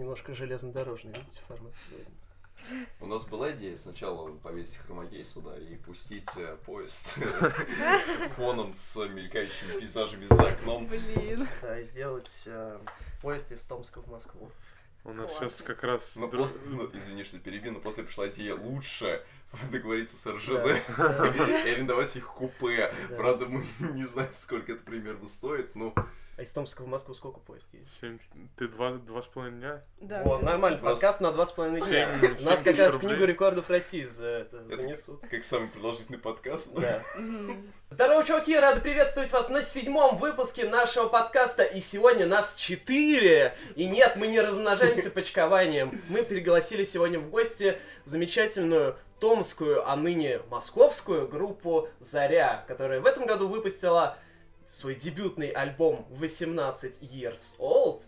немножко железнодорожный, видите, формат сегодня. У нас была идея сначала повесить хромакей сюда и пустить э, поезд фоном с мелькающими пейзажами за окном. Блин. Да, и сделать э, поезд из Томска в Москву. У нас сейчас как раз... Дру- после, ну, извини, что перебью, но после пришла идея лучше договориться с РЖД да, и арендовать их купе. Да. Правда, мы не знаем, сколько это примерно стоит, но А из Томска в Москву сколько поезд ездит? Семь... Ты два, два с половиной дня? Да, О, с- подкаст на два с половиной дня. Семь- Нас семь как тысяч в книгу рекордов России за это Это- занесут. как самый продолжительный подкаст. Да. Здорово, чуваки! Рады приветствовать вас на седьмом выпуске нашего подкаста. И сегодня нас четыре. И нет, мы не размножаемся почкованием. Мы пригласили сегодня в гости замечательную томскую, а ныне московскую группу «Заря», которая в этом году выпустила свой дебютный альбом 18 Years Old.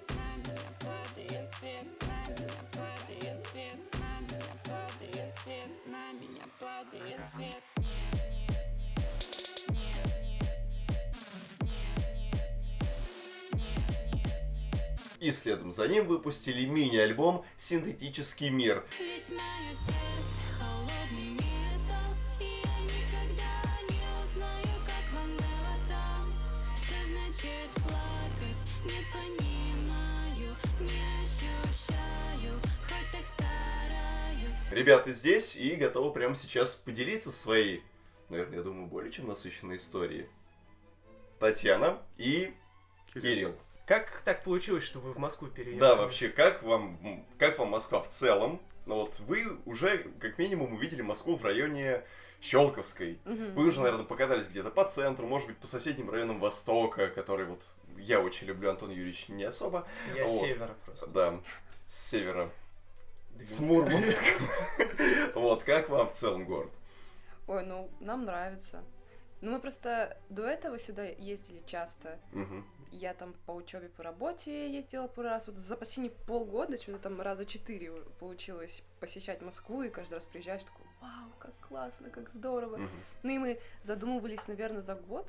И следом за ним выпустили мини-альбом «Синтетический мир». Ведь мое сердце Ребята здесь и готовы прямо сейчас поделиться своей, наверное, я думаю, более чем насыщенной историей. Татьяна и Кирилл. Как так получилось, что вы в Москву переехали? Да, вообще, как вам, как вам Москва в целом? Ну вот вы уже, как минимум, увидели Москву в районе Щелковской. Мгм. Вы уже, наверное, покатались где-то по центру, может быть, по соседним районам Востока, который вот я очень люблю, Антон Юрьевич не особо. Я с Вот. севера просто. Да, с севера, с. Мурманска. Вот, как вам в целом город? Ой, ну, нам нравится. Ну, мы просто до этого сюда ездили часто. Я там по учебе, по работе ездила пару раз. Вот за последние полгода что-то там раза четыре получилось посещать Москву, и каждый раз приезжаешь, такой, вау, как классно, как здорово. Ну и мы задумывались, наверное, за год,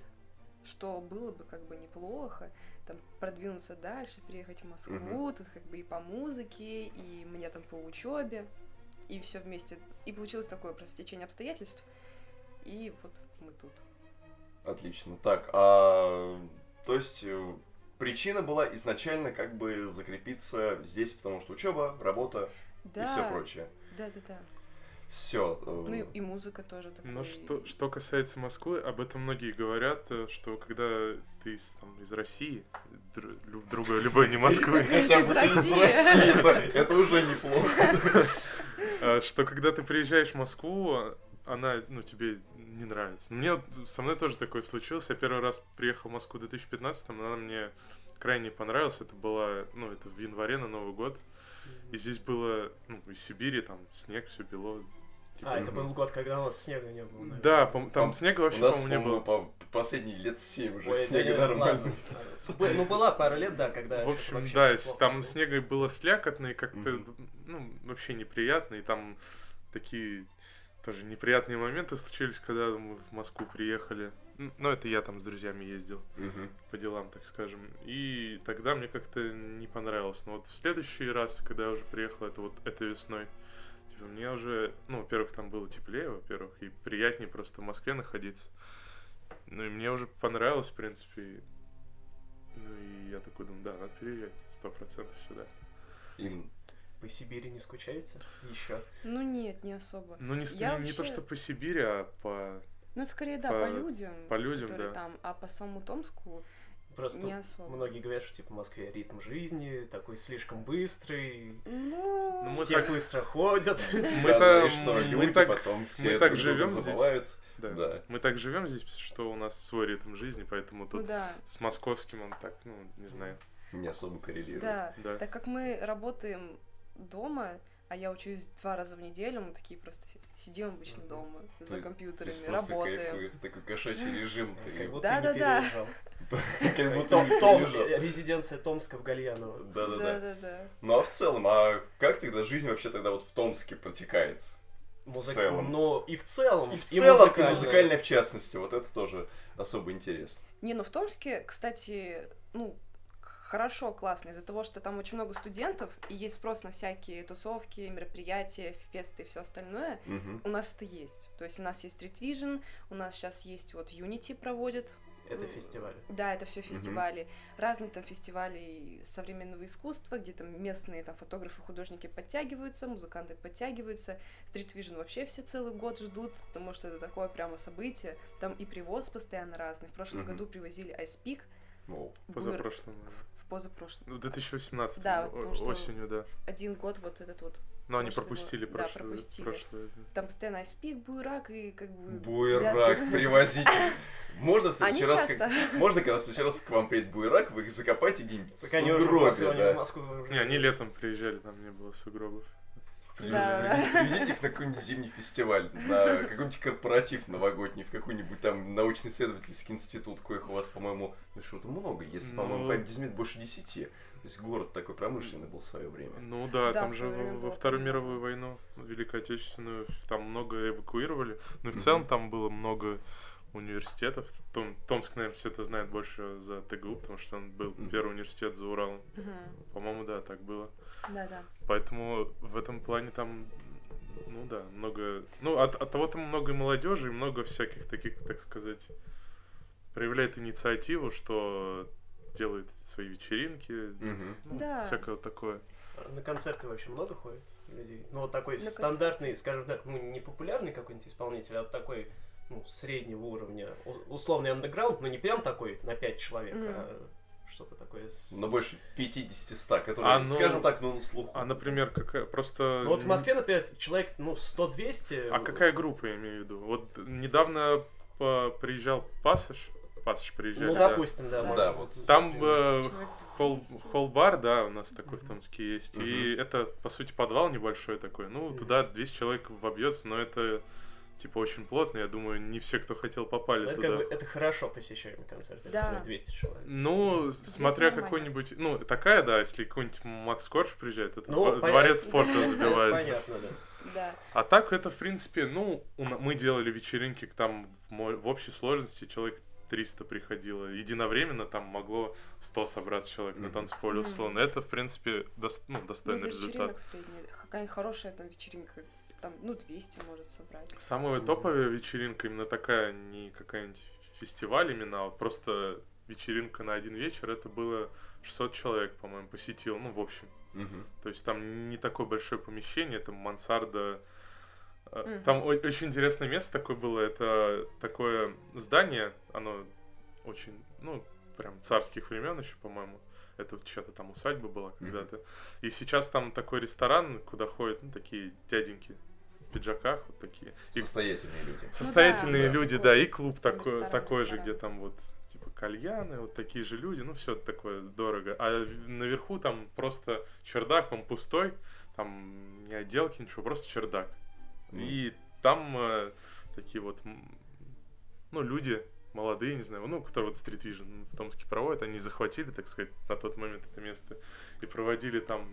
что было бы как бы неплохо, там, продвинуться дальше, приехать в Москву, тут как бы и по музыке, и мне там по учебе, и все вместе. И получилось такое просто течение обстоятельств, и вот мы тут. Отлично. Так, а то есть э, причина была изначально как бы закрепиться здесь, потому что учеба, работа Да, и все прочее. да, да, да. Все. Ну и, и музыка тоже такое. Но что, что касается Москвы, об этом многие говорят, э, что когда ты из, там, из России, др- лю- другой, любой не Москвы, Хотя Из бы ты из России. Это, уже неплохо. э, что когда ты приезжаешь в Москву, она, ну, тебе не нравится. Ну, Мне вот со мной тоже такое случилось. Я первый раз приехал в Москву в 2015 она мне крайне понравилась. Это было, ну, это в январе на Новый год. И здесь было, ну, из Сибири, там, снег, все бело. Типа, А, это Мгм. был год, когда у нас снега не было, наверное. Да, там Там снега У вообще, нас, по-моему, не было. по последние лет 7 уже Ой, снега нормально. ладно. Ну, была пара лет, да, когда В общем, да, там было. снега было слякотно и как-то, ну, вообще неприятно. И там такие тоже неприятные моменты случились, когда мы в Москву приехали. Ну, это я там с друзьями ездил Мгм. по делам, так скажем. И тогда мне как-то не понравилось. Но вот в следующий раз, когда я уже приехал, это вот этой весной, мне уже, ну, во-первых, там было теплее, во-первых, и приятнее просто в Москве находиться. Ну, и мне уже понравилось, в принципе. Ну, и я такой думаю, да, надо переезжать, сто процентов сюда. Им- По Сибири не скучаете? Еще. Ну нет, не особо. Ну, не, Я не, не то, вообще- что по Сибири, а по... Ну, скорее, да, По- по, людям, по людям, которые да. там, а по самому Томску Просто не особо. многие говорят, что типа в Москве ритм жизни такой слишком быстрый, Ну, Ну, мы все так- быстро ходят. Мы, Да, там- ну и что, мы люди так, потом все мы так живем здесь. забывают. да, да. мы так живем здесь, что у нас свой ритм жизни, поэтому ну тут да, с московским он так, ну, не знаю. Не особо коррелирует. да. Да. Так как мы работаем дома, а я учусь два раза в неделю, мы такие просто си- сидим обычно дома То за компьютерами, просто работаем. кайфуешь, такой кошачий режим. Ты- Да-да-да. переезжал. Как будто Том, э, резиденция Томска в Гальяново. Да-да-да. Да-да-да. Ну а в целом, а как тогда жизнь вообще тогда вот в Томске протекает? Музык- целом. Но и в целом. И в целом, и музыкальная. музыкальная в частности, вот это тоже особо интересно. Не, ну в Томске, кстати, ну, хорошо, классно, из-за того, что там очень много студентов, и есть спрос на всякие тусовки, мероприятия, фесты и все остальное, Мгм. у нас это есть. То есть у нас есть Street Vision, у нас сейчас есть вот Unity проводит. Это м, фестиваль. Да, это все фестивали. Разные там фестивали современного искусства, где там местные там фотографы, художники подтягиваются, музыканты подтягиваются. Street Vision вообще все целый год ждут, потому что это такое прямо событие. Там и привоз постоянно разный. В прошлом Мгм. году привозили Ice Peak, Воу. был Позапрошлым. Позапрошлом. В 2018 Да, потому что- осенью, да. Один год вот этот вот. Но они пропустили год. Да, прошлое. пропустили. прошлое. Там постоянно Peak, Буйрак и как бы... Буерак, ребята- привозить. Можно в следующий раз, можно, когда в следующий раз к вам приедет буерак, вы их закопаете где-нибудь в сугробе, да. Не, они летом приезжали, там не было сугробов. Привезите- Да. привезите- Привезите их на какой-нибудь зимний фестиваль, на какой-нибудь корпоратив новогодний, в какой-нибудь там научно-исследовательский институт, коих у вас, по-моему, ну что-то много, если, по-моему, Ну. память не изменит, больше десяти. То есть город такой промышленный был в свое время. Ну да, Да, там же во, во Вторую мировую войну, Великую Отечественную, там много эвакуировали. Но и в целом там было много университетов. Том, Томск, наверное, все это знает больше за ТГУ, потому что он был первый университет за Уралом. По-моему, да, так было. Да-да. Поэтому в этом плане там, ну да, много... Ну, от, от того там много молодежи и много всяких таких, так сказать, проявляет инициативу, что делают свои вечеринки, Мгм. ну, Да. всякое такое. А На концерты вообще много ходит людей? Ну, вот такой На стандартный, скажем так, ну, не популярный какой-нибудь исполнитель, а вот такой, ну, среднего уровня, у- условный андеграунд, но не прям такой на 5 человек, Мгм. а что-то такое с... Но больше 50-100, которые, А, ну, скажем так, ну на слуху. А, например, какая просто... Ну, вот в Москве, например, человек, ну, 100-200... А какая группа, я имею в виду? Вот недавно по- приезжал Пассаж, Пассаж приезжал. Ну, да. допустим, да. Да. вот. Там э, холл, 200. холл-бар, да, у нас такой в Мгм. Томске есть. И это, по сути, подвал небольшой такой. Ну, Мгм. туда 200 человек вобьется, но это, типа, очень плотно. Я думаю, не все, кто хотел, попали Ну, это, туда. как бы, это хорошо посещаемый концерт, это Да. например, 200 человек. Ну, смотря нормально. какой-нибудь... Ну, такая, да, если какой-нибудь Макс Корж приезжает, это Ну, дво- понятно. дворец спорта забивается. Понятно, да. Да. А так это, в принципе, ну, на- мы делали вечеринки, там в общей сложности человек 300 приходило. Единовременно там могло 100 собраться человек на Мгм. танцполе условно. Это, в принципе, дос- ну, Ну, достойный для результат. средний. Какая-нибудь хорошая там вечеринка, там, ну, 200 может собрать. Самая топовая вечеринка именно такая, не какая-нибудь фестиваль именно, а вот просто вечеринка на один вечер, это было 600 человек, по-моему, посетил, ну, в общем. Мгм. То есть там не такое большое помещение, это мансарда. Мгм. Там о- очень интересное место такое было. Это такое здание, оно очень, ну, прям царских времен еще, по-моему. Это вот чья-то там усадьба была когда-то. И сейчас там такой ресторан, куда ходят, ну, такие дяденьки пиджаках, вот такие. И Состоятельные люди. состоятельные да, люди, такой да, и клуб такой, ресторан, такой же, ресторан. где там вот типа кальяны, вот такие же люди, ну все такое дорого. А наверху там просто чердак, он пустой, там ни отделки, ничего, просто чердак. Мгм. И там э, такие вот, ну, люди молодые, не знаю, ну, которые вот Street Vision в Томске проводят, они захватили, так сказать, на тот момент это место и проводили там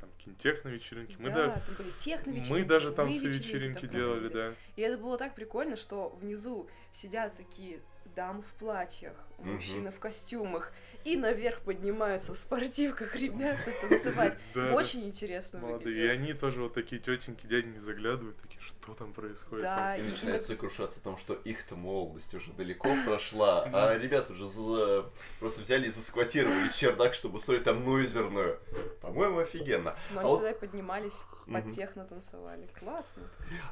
там какие-нибудь техно-вечеринки. Мы, да, да- там были техно-вечеринки, мы даже там мы свои вечеринки вечеринки там делали, да. И это было так прикольно, что внизу сидят такие дамы в платьях, мужчины в костюмах, и наверх поднимаются в спортивках ребята танцевать. Да, Очень интересно Молодые. И выглядело. они тоже вот такие тетеньки, дяденьки заглядывают, такие, что там происходит? Да, И и начинает сокрушаться о том, что их-то молодость уже далеко прошла, а ребят уже за- просто взяли и засквотировали чердак, чтобы устроить там нойзерную. По-моему, офигенно. Но А они вот- туда и поднимались, под техно танцевали. Классно.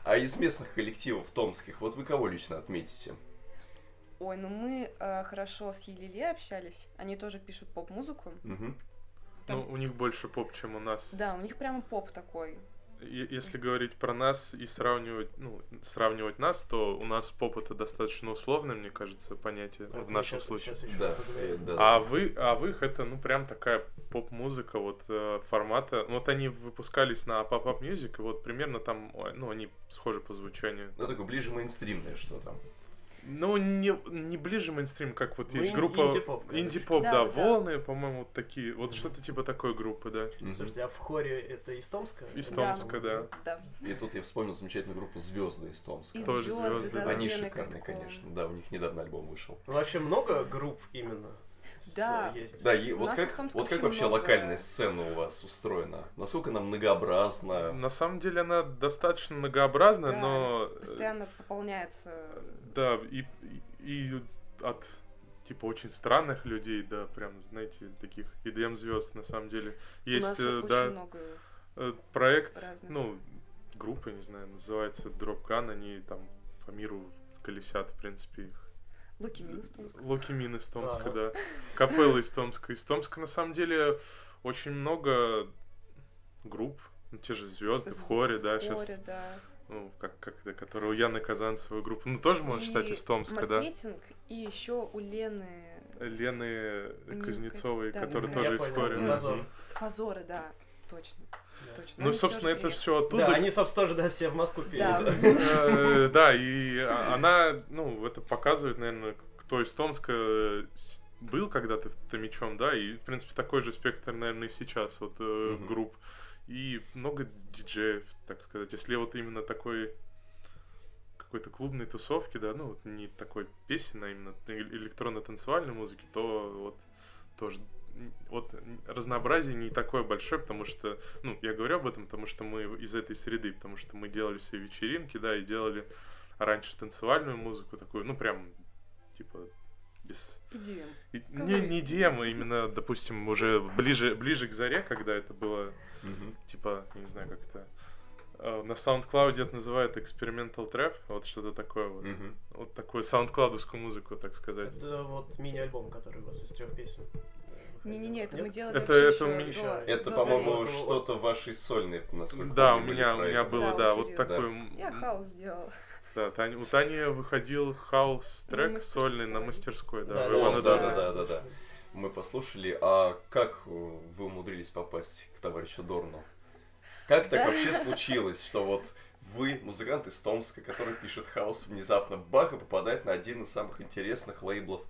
А из местных коллективов томских, вот вы кого лично отметите? Ой, ну мы э, хорошо с Елиле общались. Они тоже пишут поп-музыку. Мгм. там- Ну, у них больше поп, чем у нас. Да, у них прямо поп такой. Если говорить про нас и сравнивать, ну, сравнивать нас, то у нас поп это достаточно условное, мне кажется, понятие Ну, в нашем щас- случае. ещё Да, да. А вы, а в их это, ну, прям такая поп-музыка, вот, э, формата. Вот они выпускались на Pop-Up Music, и вот примерно там, ну, они схожи по звучанию. Ну, такое ближе мейнстримное что-то. Ну, не, не ближе мейнстрим, как вот Ну, есть инди- группа... инди-поп. Инди-поп, Да, да, да, да. волны, по-моему, вот такие. Вот что-то типа такой группы, да. Мгм. Слушайте, а в хоре это из Томска? Из Томска, да. Да. И тут я вспомнил замечательную группу Звезды из Томска. И Тоже звезды, звезды, да, да. Они шикарные, конечно. Да, у них недавно альбом вышел. Ну, вообще много групп именно? Да. есть. Да, и У вот как, вот как вообще много- локальная сцена у вас устроена? Насколько она многообразна? На самом деле она достаточно многообразная, Да, но... э, Постоянно пополняется. Да, и, и, от типа очень странных людей, да, прям, знаете, таких EDM звезд на самом деле. У Есть, нас э, очень да, много э, проект, разных. ну, группа, не знаю, называется Drop Gun, они там по миру колесят, в принципе, их. Луки минус Томск. Локи Мин из Томска, да. Капелла из Томска. Из Томска, на самом деле, очень много групп, ну, те же звезды в хоре, да, сейчас, Хоре, да. ну, как, как это, которая у Яны Казанцевой группа, ну, тоже можно считать из Томска, да. маркетинг, и еще у Лены Лены Кузнецовой, да, которая да, тоже из хоре. Позоры, да, точно. Точно. Ну, Они собственно, это все оттуда. Да, они, собственно, тоже, да, все в Москву пели. Да. Э, Да, и а- она, ну, это показывает, наверное, кто из Томска был когда-то Томичом, да, и, в принципе, такой же спектр, наверное, и сейчас, вот, э, групп. И много диджеев, так сказать. Если вот именно такой какой-то клубной тусовки, да, ну, вот не такой песен, а именно электронно-танцевальной музыки, то вот тоже вот разнообразие не такое большое, потому что, ну, я говорю об этом, потому что мы из этой среды, потому что мы делали все вечеринки, да, и делали раньше танцевальную музыку такую, ну, прям, типа, без... EDM. и- Не, не демо, именно, допустим, уже ближе, ближе к заре, когда это было, Мгм. типа, я не знаю, как это... э, На SoundCloud это называют experimental trap, вот что-то такое вот. Мгм. Вот такую саундклаудовскую музыку, так сказать. Это вот мини-альбом, который у вас из трех песен. Не-не-не, это мы делали Это- вообще это до- Это, до по-моему, что-то вашей сольной, насколько Да, у меня, у меня было, Да, да, вот такой... м, Я хаус сделала. Да, Тань- у Тани выходил хаус трек мастерской. сольный на мастерской, да, Да, в да, Ивана да, Дорна. да, да, да. Мы послушали. А как вы умудрились попасть к товарищу Дорну? Как так Да. вообще случилось, что вот вы, музыкант из Томска, который пишет хаос, внезапно бах и попадает на один из самых интересных лейблов,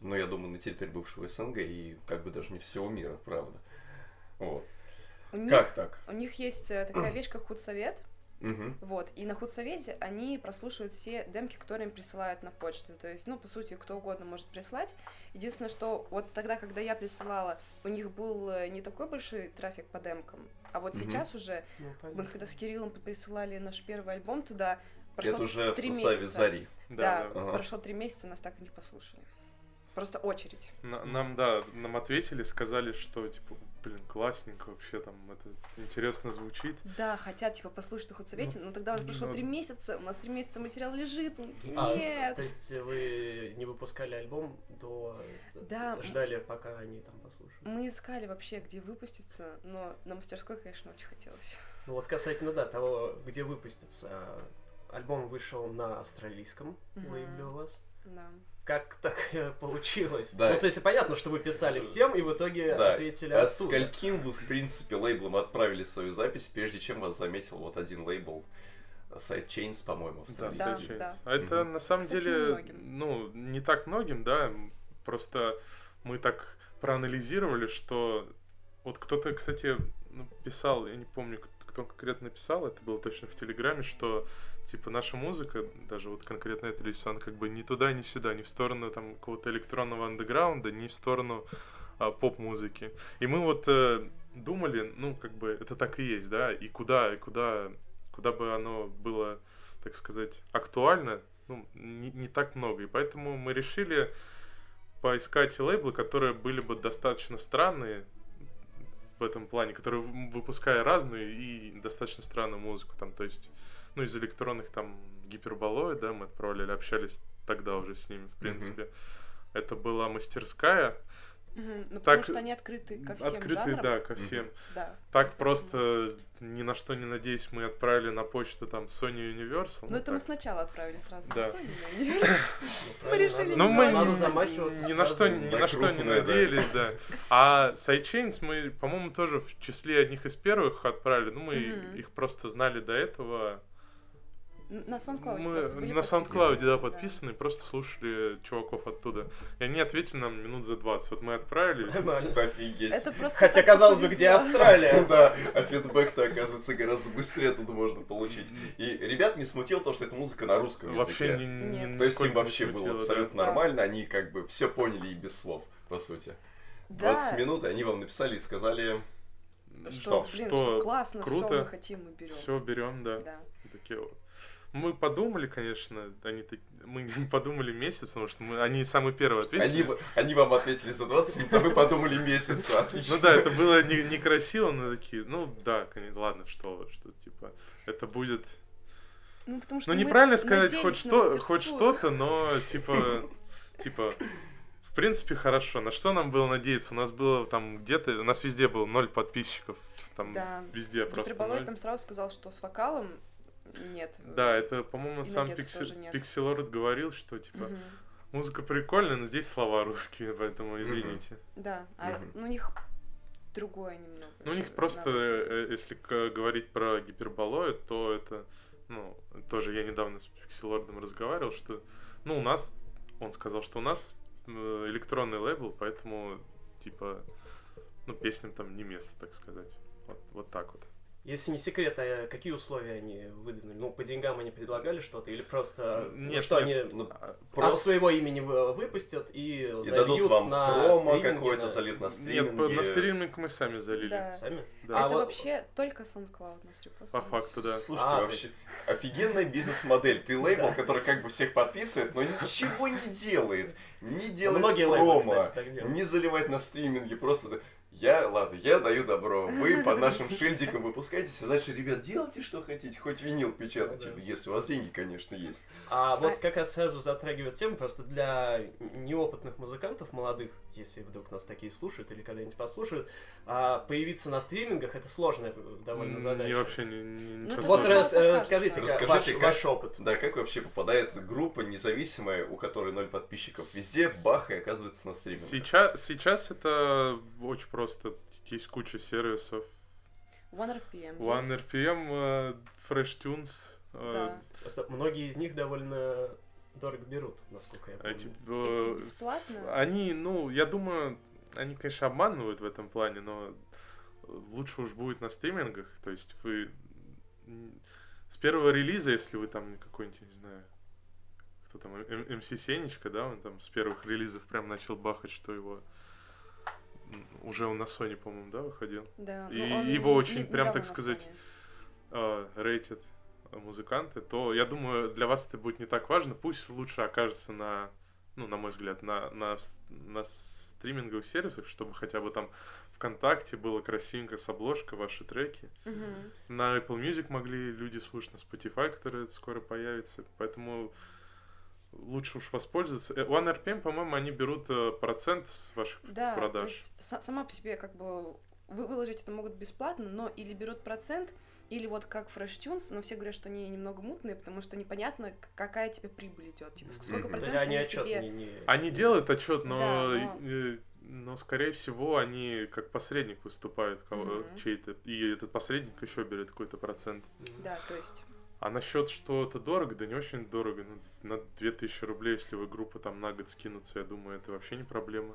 ну, я думаю, на территории бывшего СНГ и как бы даже не всего мира, правда. Вот. У них, Как так? у них есть э, такая вещь, как худсовет. Мгм. Вот, и на худсовете они прослушивают все демки, которые им присылают на почту. То есть, ну, по сути, кто угодно может прислать. Единственное, что вот тогда, когда я присылала, у них был э, не такой большой трафик по демкам. А вот Мгм. сейчас уже, Ну, мы когда с Кириллом присылали наш первый альбом туда, прошло Это уже в составе месяца. Зари. Да, Да, да. Ага. прошло три месяца, нас так и не послушали. Просто очередь. На- Нам, да, нам ответили, сказали, что, типа, блин, классненько вообще там, это интересно звучит. Да, хотят, типа, послушать на худсовете, но тогда уже прошло ну, три месяца, у нас три месяца материал лежит, А, нет. то есть вы не выпускали альбом до... Да. Ждали, пока они там послушают. Мы искали вообще, где выпуститься, но на мастерской, конечно, очень хотелось. Ну вот касательно, да, того, где выпустится. Альбом вышел на австралийском лейбле у вас. Да. Как так получилось? Да. Ну, в смысле, понятно, что вы писали всем, и в итоге Да. ответили А оттуда. скольким вы, в принципе, лейблом отправили свою запись, прежде чем вас заметил вот один лейбл Sidechains, по-моему, Да, австралийский? Да, да. А это Мгм. на самом Кстати, деле, ну, не так многим, да, просто мы так проанализировали, что вот кто-то, кстати, ну, писал, я не помню, кто конкретно написал, это было точно в Телеграме, что типа наша музыка, даже вот конкретно эта Лисан, как бы ни туда, ни сюда, ни в сторону там какого-то электронного андеграунда, ни в сторону а, поп-музыки. И мы вот э, думали, ну, как бы это так и есть, да, и куда, и куда, куда бы оно было, так сказать, актуально, ну, не, не так много. И поэтому мы решили поискать лейблы, которые были бы достаточно странные в этом плане, которые выпуская разную и достаточно странную музыку, там, то есть, ну, из электронных там гиперболоид, да, мы отправляли, общались тогда уже с ними, в принципе. Это была мастерская, Мгм. Ну, Так, потому что они открыты ко всем открытые, жанрам. да, ко всем. Да. Так просто ни на что не надеясь, мы отправили на почту там Sony Universal. Ну, это мы сначала отправили сразу Да. на Sony, Universal. Ну, решили Ну, мы ни- на что, не надеялись, да. А Sidechains мы, по-моему, тоже в числе одних из первых отправили. Ну, мы их просто знали до этого. На SoundCloud Мы были на. SoundCloud, да, подписаны, просто слушали чуваков оттуда. И они ответили нам минут за 20. Вот мы отправили. Офигеть. Это просто Хотя, казалось бы, где. Австралия? Да, а фидбэк-то, оказывается, гораздо быстрее туда можно получить. И ребят не смутило то, что это музыка на русском Вообще языке. Нет. ни То есть им не вообще было да. абсолютно Да. нормально, они как бы все поняли и без слов. по сути. Да. 20 минут, и они вам написали и сказали, Что, Что? блин, Что что классно, все круто. мы хотим, мы берем. Все берем, да. Да. Такие вот. Мы подумали, конечно, они мы подумали месяц, потому что мы, они самые первые ответили. они, они вам ответили за 20 минут, а вы подумали месяц. Отлично. Ну да, это было не- некрасиво, но такие, ну да, конечно, ладно, что, что типа, это будет... Ну, потому что Ну неправильно сказать хоть, что, хоть что-то, но типа, типа, в принципе, хорошо. На что нам было надеяться? У нас было там где-то, у нас везде было ноль подписчиков, там Да. везде просто ноль. там сразу сказал, что с вокалом нет. Да, это, по-моему, сам. Пикселорд говорил, что типа Мгм. музыка прикольная, но здесь слова русские, поэтому извините. Да, а ну, у них другое немного. Ну, у них просто, навык. э, э, если говорить про гиперболоид, то это, ну, тоже я недавно с Пикселордом разговаривал, что, ну, у нас, он сказал, что у нас э, электронный лейбл, поэтому, типа, ну, песням там не место, так сказать. Вот, вот так вот. Если не секрет, а какие условия они выдвинули? Ну, по деньгам они предлагали что-то или просто ну, Нет, что нет. они Ну, А, от Просто своего имени вы- выпустят и, и зальют дадут вам на промо какой-то, на- залит на Нет, стриминге. по- на стриминг мы сами залили. Да. Сами? Да. А это вот- вообще только SoundCloud нас репостил. По факту, да. Слушайте, А, вообще офигенная бизнес-модель. Ты лейбл, Да. который как бы всех подписывает, но ничего не делает. Не делает Многие лейблы, промо, кстати, так делают. не заливает на стриминге, просто... Я, ладно, я даю добро. Вы под нашим шильдиком выпускаетесь, а дальше, ребят, делайте, что хотите. Хоть винил печатайте, да. если у вас деньги, конечно, есть. А вот как раз сразу затрагивает тему, просто для неопытных музыкантов, молодых, если вдруг нас такие слушают или когда-нибудь послушают, а, появиться на стримингах это сложная довольно М, задача. Не вообще не, не- Ну, ничего это Вот раз, Кажется. расскажите, как Расскажите, ваш, как- ваш опыт. Да, как вообще попадает группа независимая, у которой ноль подписчиков везде, бах, и оказывается на стриминге? Сейчас, сейчас это очень просто. Есть куча сервисов. OneRPM. One есть. RPM, э, Fresh Tunes. э, Да. Просто многие из них довольно дорого берут, насколько я помню. эти, Эти э, бесплатно? Они, ну, я думаю, они, конечно, обманывают в этом плане, но лучше уж будет на стримингах. То есть вы с первого релиза, если вы там какой-нибудь, не знаю, кто там, МС Сенечка, да, он там с первых релизов прям начал бахать, что его уже он на Sony, по-моему, да, выходил. Да, И ну, он его очень, не- прям так сказать, э, рейтед музыканты, то я думаю, для вас это будет не так важно. Пусть лучше окажется на, ну, на мой взгляд, на, на, на стриминговых сервисах, чтобы хотя бы там ВКонтакте было красивенько с обложкой ваши треки. Мгм. На Apple Music могли люди слушать, на Spotify, который скоро появится. Поэтому лучше уж воспользоваться. Э, One RPM, по-моему, они берут э, процент с ваших Да, то продаж. есть са- сама по себе как бы вы выложить это могут бесплатно, но или берут процент, или вот как Fresh Tunes, но все говорят, что они немного мутные, потому что непонятно, какая тебе прибыль идет, типа сколько есть процентов они они отчет себе... не, не- Они делают отчет, но, Да, но- но, скорее всего, они как посредник выступают кого- Мгм. чей-то. И этот посредник еще берет какой-то процент. Да, то есть... А насчет, что это дорого, да не очень дорого. Ну, на 2000 рублей, если вы группа там на год скинуться, я думаю, это вообще не проблема.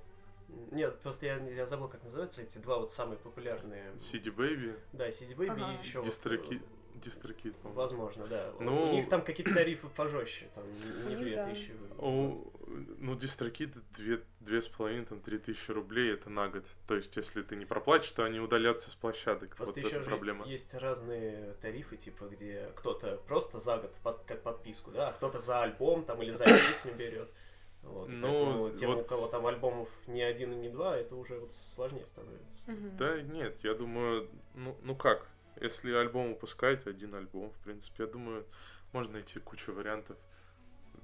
Нет, просто я, я забыл, как называются эти два вот самые популярные. CD Baby, Да, CD Baby Ага. и еще... Дистрокид, Дистрокид, по-моему. Возможно, да. Ну- У них там какие-то тарифы пожестче, там не да. 2000. У, ну, Дистрокид две, две с половиной, там, три тысячи рублей, это на год. То есть, если ты не проплатишь, то они удалятся с площадок. Просто вот еще же проблема. есть разные тарифы, типа, где кто-то просто за год под, как подписку, да, а кто-то за альбом там или за песню берет. Вот, Ну, поэтому тем, у вот кого там альбомов не один и не два, это уже вот сложнее становится. мгм. Да нет, я думаю, ну, ну как, если альбом выпускаете, один альбом, в принципе, я думаю, можно найти кучу вариантов.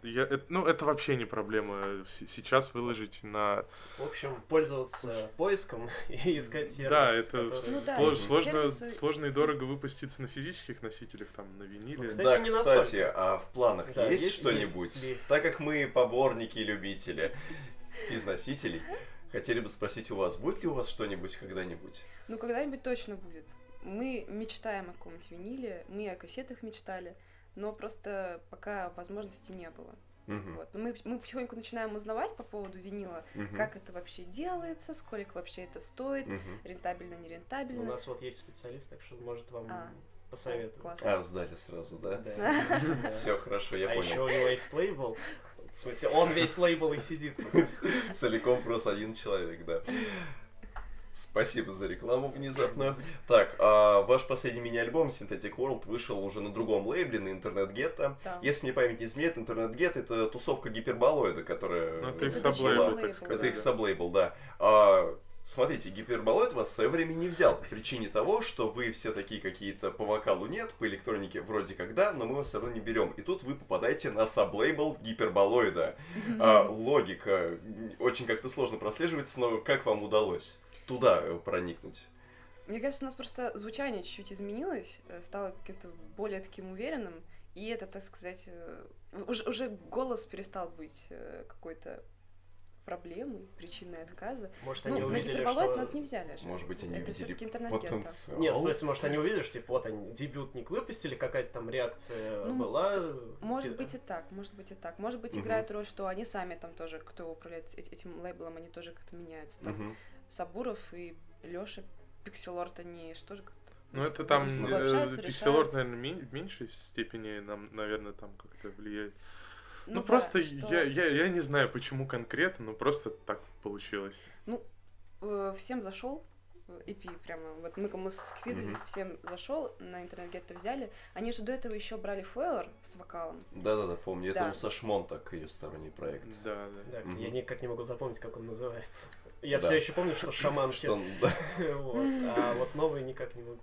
Я, это- ну, это вообще не проблема. С- Сейчас выложить на... В общем, пользоваться поиском и искать сервис. да, это который- Ну да, слож- сложно, сервисы- сложно и дорого выпуститься на физических носителях, там, на виниле. Ну, кстати, Да, не кстати, настолько. а в планах Да, есть, есть- что-нибудь? есть ли- Так как мы поборники и любители физносителей, хотели бы спросить у вас, будет ли у вас что-нибудь когда-нибудь? Ну, когда-нибудь точно будет. Мы мечтаем о каком-нибудь виниле, мы о кассетах мечтали, но просто пока возможности не было. Мгм, Вот. Мы, мы потихоньку начинаем узнавать по поводу винила, мгм, как это вообще делается, сколько вообще это стоит, мгм. рентабельно, У нерентабельно. нас вот есть специалист, так что может вам А. посоветовать. Классно. А, сдали сразу, да? Да. Все хорошо, я а еще понял. у него есть лейбл. В смысле, он весь лейбл и сидит. Целиком просто один человек, да. Спасибо за рекламу внезапно. Так, а ваш последний мини-альбом Synthetic World вышел уже на другом лейбле, на Интернет Гетто. Да. Если мне память не изменяет, Интернет Гетто это тусовка гиперболоида, которая... Ну, это их саблейбл, так сказать. Это их саблейбл, да. А, смотрите, гиперболоид вас в свое время не взял по причине того, что вы все такие какие-то по вокалу нет, по электронике вроде как да, но мы вас все равно не берем. И тут вы попадаете на саблейбл гиперболоида. А, логика очень как-то сложно прослеживается, но как вам удалось туда э, проникнуть? Мне кажется, у нас просто звучание чуть-чуть изменилось, э, стало каким-то более таким уверенным, и это, так сказать, э, уже, уже голос перестал быть какой-то проблемой, причиной отказа. Может, Ну, они на увидели, гиперболоид что... нас не взяли же. Может быть, они это увидели потенциал? Нет, в смысле, может, они увидели, что, типа, вот они дебютник выпустили, какая-то там реакция Ну, была. Может быть и так, может быть и так. Может быть, Мгм. играет роль, что они сами там тоже, кто управляет эт- этим лейблом, они тоже как-то меняются. Там Мгм. Сабуров и Лёша Пикселорд, они что же как-то... Ну, это там Ну, э, Art, наверное, в меньшей степени нам, наверное, там как-то влияет. Ну, да, просто что, я, я, я не знаю, почему конкретно, но просто так получилось. э, всем зашел EP прямо, вот мы кому скидывали, Мгм. всем зашел, на интернет-гетто взяли. Они же до этого еще брали Фойлер с вокалом. Да-да-да, помню. Это Да. у Сашмон так ее сторонний проект. Да, да. Да, Мгм. я никак не могу запомнить, как он называется. Я Да. все еще помню, что шаманки. Что, да. Вот. А вот новый никак не могу.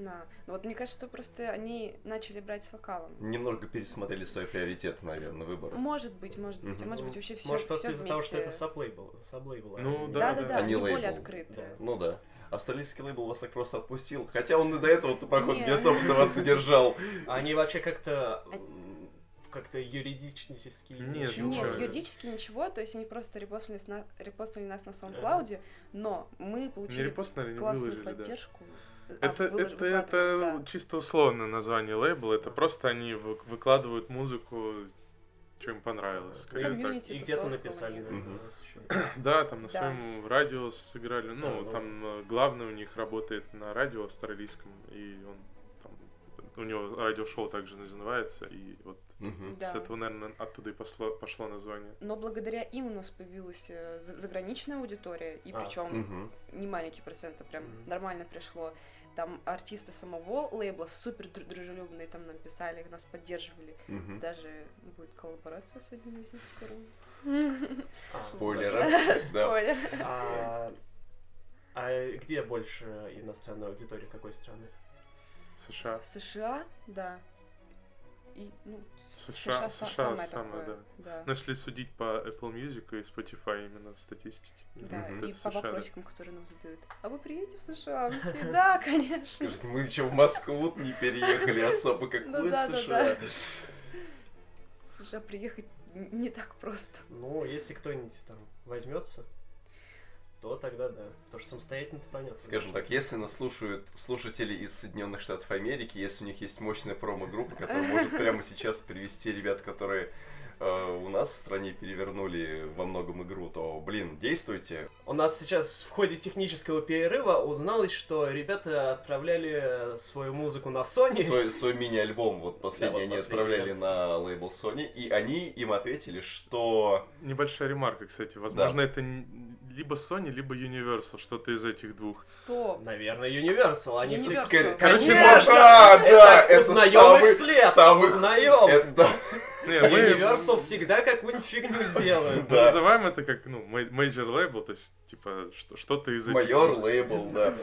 Да. Но вот мне кажется, что просто они начали брать с вокалом. Немного пересмотрели свои приоритеты, наверное, выбора. Может быть, может быть, а Мгм. может быть вообще все Может, просто из-за того, что это саблейбл. саблейбл, а Ну, не- да, Да-да-да, Они они более лейбл. открыты. Да. Ну да. Австралийский лейбл вас так просто отпустил. Хотя он и до этого, походу, Не. не особо-то вас содержал. Они вообще как-то А- как-то юридически Нет, ничего. Нет, юридически ничего, то есть они просто репостнули, на- репостнули нас на SoundCloud, но мы получили классную выложили, да. А, Это, вылож- это, выкладывали, это да. чисто условное название лейбла. Это просто они вы- выкладывают музыку, что им понравилось. Так. Комьюнити, и где-то написали, у них. наверное, Мгм. у нас ещё. Да, там на Да. своем радио сыграли. Ну, Да, ну. там э, главный у них работает на радио австралийском, и он там, у него радиошоу также называется, и вот Мгм. Да. с этого, наверное, оттуда и пошло, пошло название. Но благодаря им у нас появилась э, за- заграничная аудитория, и А, причем Мгм. не маленький процент, а прям Мгм. нормально пришло. Там артисты самого лейбла супер дру- дружелюбные, там нам писали, нас поддерживали. Мгм. Даже будет коллаборация с одним из них скоро. Спойлеры. Да. Спойлер. А, а где больше иностранной аудитории? Какой страны? США. США, да. И, ну, США, са- США самое самое, такое, да. Но если судить по Apple Music и Spotify именно статистики. Да, Мгм. и по США, да. вопросикам, которые нам задают. А вы приедете в США? Такие, Да, конечно. Скажите, мы что, в Москву не переехали особо, как Ну вы да, в да, США? В США приехать не так просто. Ну, если кто-нибудь там возьмется, то тогда да. Потому что самостоятельно-то понятно. Скажем так, если нас слушают слушатели из Соединенных Штатов Америки, если у них есть мощная промо-группа, которая может прямо сейчас привести ребят, которые у нас в стране перевернули во многом игру, то, блин, действуйте. У нас сейчас в ходе технического перерыва узналось, что ребята отправляли свою музыку на Sony. Свой, свой мини-альбом, вот последний вот они последний, отправляли на лейбл Sony, и они им ответили, что... Небольшая ремарка, кстати. Возможно, это н- либо Sony, либо Universal, что-то из этих двух. Стоп. Наверное, Universal. Они все... Universal. Скорее- Короче, Конечно! да, да, Это это узнаем самый- их след! самый- Узнаем! Это, да, Universal всегда какую-нибудь фигню сделают. мы называем это как, ну, major label, то есть, типа, что- что-то из этих майор лейбл, да.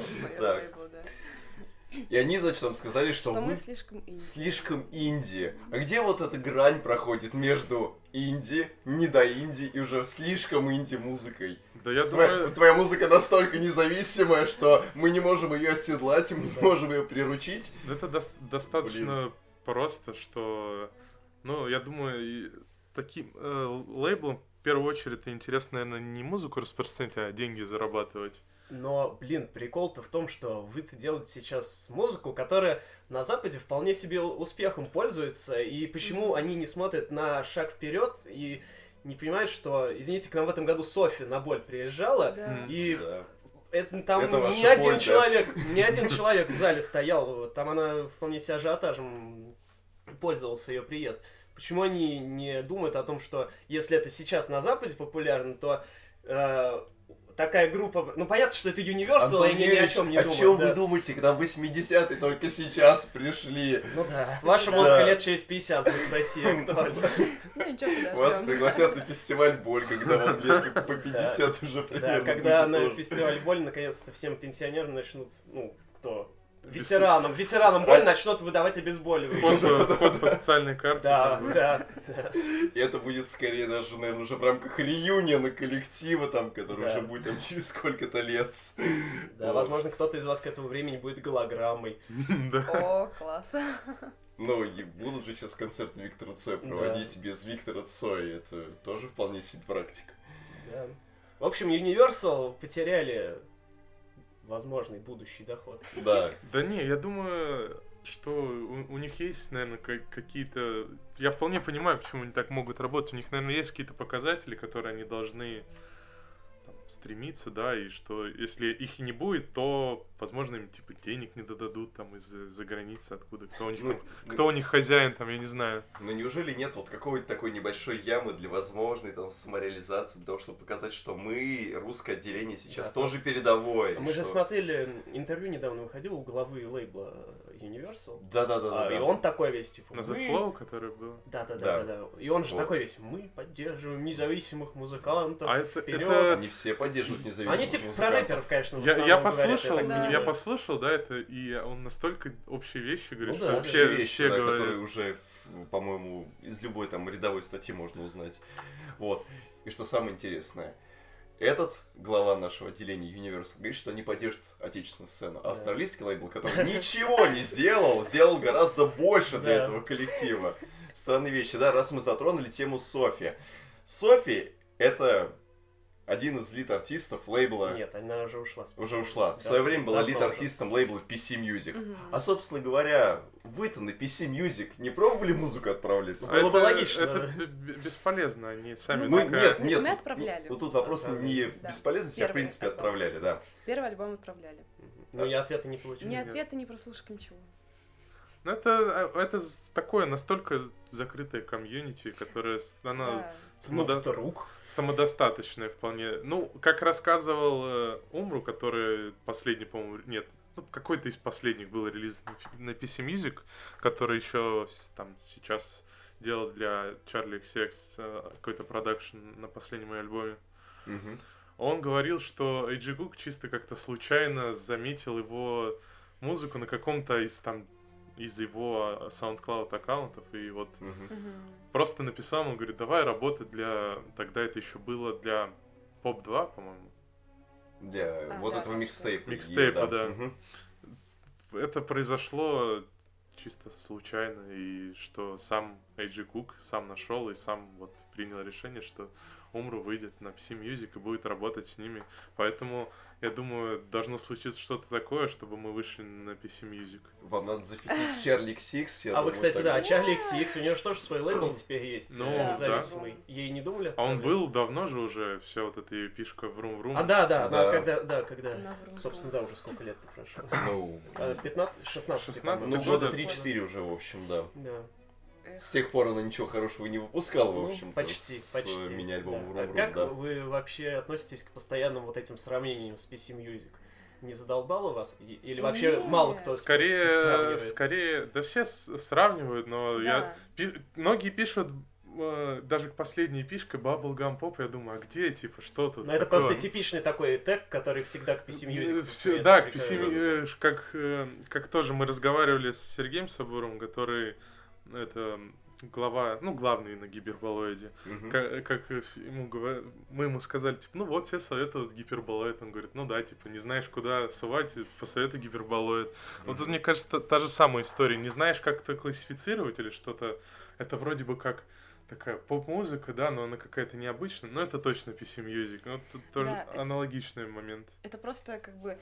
И они, значит, там сказали, что, Что вы мы слишком инди. слишком инди. А где вот эта грань проходит между инди, не до инди и уже слишком инди-музыкой? Да я Твоя, думаю, твоя музыка настолько независимая, что мы не можем ее оседлать, мы не можем ее приручить. это дос- достаточно просто, что, ну, я думаю, таким э, лейблом в первую очередь это интересно, наверное, не музыку распространять, а деньги зарабатывать. Но, блин, прикол-то в том, что вы-то делаете сейчас музыку, которая на Западе вполне себе успехом пользуется, и почему они не смотрят на шаг вперед и не понимают, что, извините, к нам в этом году Софи на боль приезжала, Да. И Да. это там Это не один боль, да? человек, не один человек в зале стоял, там она вполне себе ажиотажем пользовался ее приезд. Почему они не думают о том, что если это сейчас на Западе популярно, то э, такая группа... Ну, понятно, что это Universal, Антон и они ни о чем не о думают. чем да. вы думаете, когда 80-е только сейчас пришли? Ну да, ваша Да. музыка лет через 50 будет в России актуальна. Ну Вас пригласят на фестиваль Боль, когда вам лет по 50 уже Да, примерно когда будет на фестиваль Боль наконец-то всем пенсионерам начнут, ну, кто? Ветеранам, ветеранам Боль начнут выдавать обезболивающие. Вход, по- по социальной карте. Да, да, да. И это будет скорее даже, наверное, уже в рамках реюниона коллектива, там, который уже будет там через сколько-то лет. Да, возможно, кто-то из вас к этому времени будет голограммой. О, класс. Ну, и будут же сейчас концерты Виктора Цоя проводить без Виктора Цоя. Это тоже вполне себе практика. Да. В общем, Universal потеряли возможный будущий доход. Да. Да не, я думаю, что у, у них есть, наверное, какие-то... Я вполне понимаю, почему они так могут работать. У них, наверное, есть какие-то показатели, которые они должны стремиться, да, и что если их и не будет, то, возможно, им типа денег не додадут там из-за за границы откуда. Кто у них Ну, там, кто у них хозяин там, я не знаю. Но неужели нет вот какой-то такой небольшой ямы для возможной там самореализации, для того, чтобы показать, что мы, русское отделение, сейчас Да, тоже передовое. Мы же что- смотрели, интервью недавно выходило у главы лейбла Universal. Да-да-да. А, и он такой весь, типа, На The. Flow, который был. Да, да, Да. да, да, да. И он же Вот. такой весь, мы поддерживаем независимых музыкантов, А это- вперед. это- Не все поддерживают независимых Они типа про музыкантов. рэперов, конечно, Я, говорят, послушал, Да. я послушал, да, это, и он настолько общие вещи говорит, Ну что да, вообще вещи, все да, которые уже, по-моему, из любой там рядовой статьи можно узнать. Вот. И что самое интересное, этот глава нашего отделения Universal говорит, что они поддержат отечественную сцену. А австралийский лейбл, который ничего не сделал, сделал гораздо больше для этого коллектива. Странные вещи, да, раз мы затронули тему Софи. Софи это один из лид-артистов лейбла Нет, она уже ушла. с уже ушла. В Да, свое время была лид-артистом лейбла PC Music. Мгм. А, собственно говоря, вы-то на PC Music не пробовали музыку отправляться? Было бы логично, Это бесполезно, они сами Ну, Ну, такая- нет, нет. мы ну, отправляли. Ну, тут вопрос не в Да. бесполезности, а в Первый принципе альбом. отправляли, да. Первый альбом отправляли. Ну, я ответа не получил. Ни ответа, ни прослушок, ничего. Ну, это, э, это такое настолько закрытое комьюнити, которое она Да. Ну, самодо- вдруг. самодостаточная вполне. Ну, как рассказывал э, Умру, который последний, по-моему, нет, ну, какой-то из последних был релиз на PC Music, который еще там сейчас делал для Charlie XX э, какой-то продакшн на последнем моем альбоме. Мгм. Он говорил, что AJ Cook чисто как-то случайно заметил его музыку на каком-то из там из его SoundCloud аккаунтов и вот. Мгм. просто написал, он говорит, давай работать для... Тогда это еще было для Pop 2, по-моему. Для А, вот да, этого микстейпа. Микстейпа, да. Мгм. Это произошло чисто случайно, и что сам AJ Cook сам нашел и сам вот принял решение, что Умру выйдет на PC Music и будет работать с ними. Поэтому, я думаю, должно случиться что-то такое, чтобы мы вышли на PC Music. Вам надо зафиксить Charlie XX. А вы, кстати, да, Чарли XX, у нее же тоже свой лейбл теперь есть, Ну, э, да. независимый. Ей не думали? А он был давно же уже, вся вот эта ее пишка врум-врум. А, да, да, Да. да, когда, да, когда, собственно, да, уже сколько лет прошло. Ну, А, 15, 16, 16 ну, года. года 3-4 уже, в общем, да. Да. С тех пор она ничего хорошего не выпускала, в Ну, общем почти, с почти. меня альбом да. А как вы вообще относитесь к постоянным вот этим сравнениям с PC Music? Не задолбало вас? Или вообще Нет. мало кто с- с- Скорее, сравнивает? скорее, да все сравнивают, но я Да. Пи- Многие пишут, э, даже к последней пишке Bubblegum Pop, я думаю, а где, типа, что тут Ну, это просто типичный такой тег, который всегда к PC Music. Э, да, к. PC, э, как, как тоже мы разговаривали с Сергеем Сабуром, который, это, глава, ну, главный на гиперболоиде. Мгм. Как, как ему говор- мы ему сказали, типа, ну вот все советуют гиперболоид. Он говорит, ну да, типа, не знаешь, куда сувать, посоветуй гиперболоид. Вот тут, мне кажется, та, та же самая история. Не знаешь, как это классифицировать или что-то. Это вроде бы как такая поп-музыка, да, но она какая-то необычная. Но это точно PC Music. Ну, тут тоже Да, это- аналогичный момент. Это просто как бы э,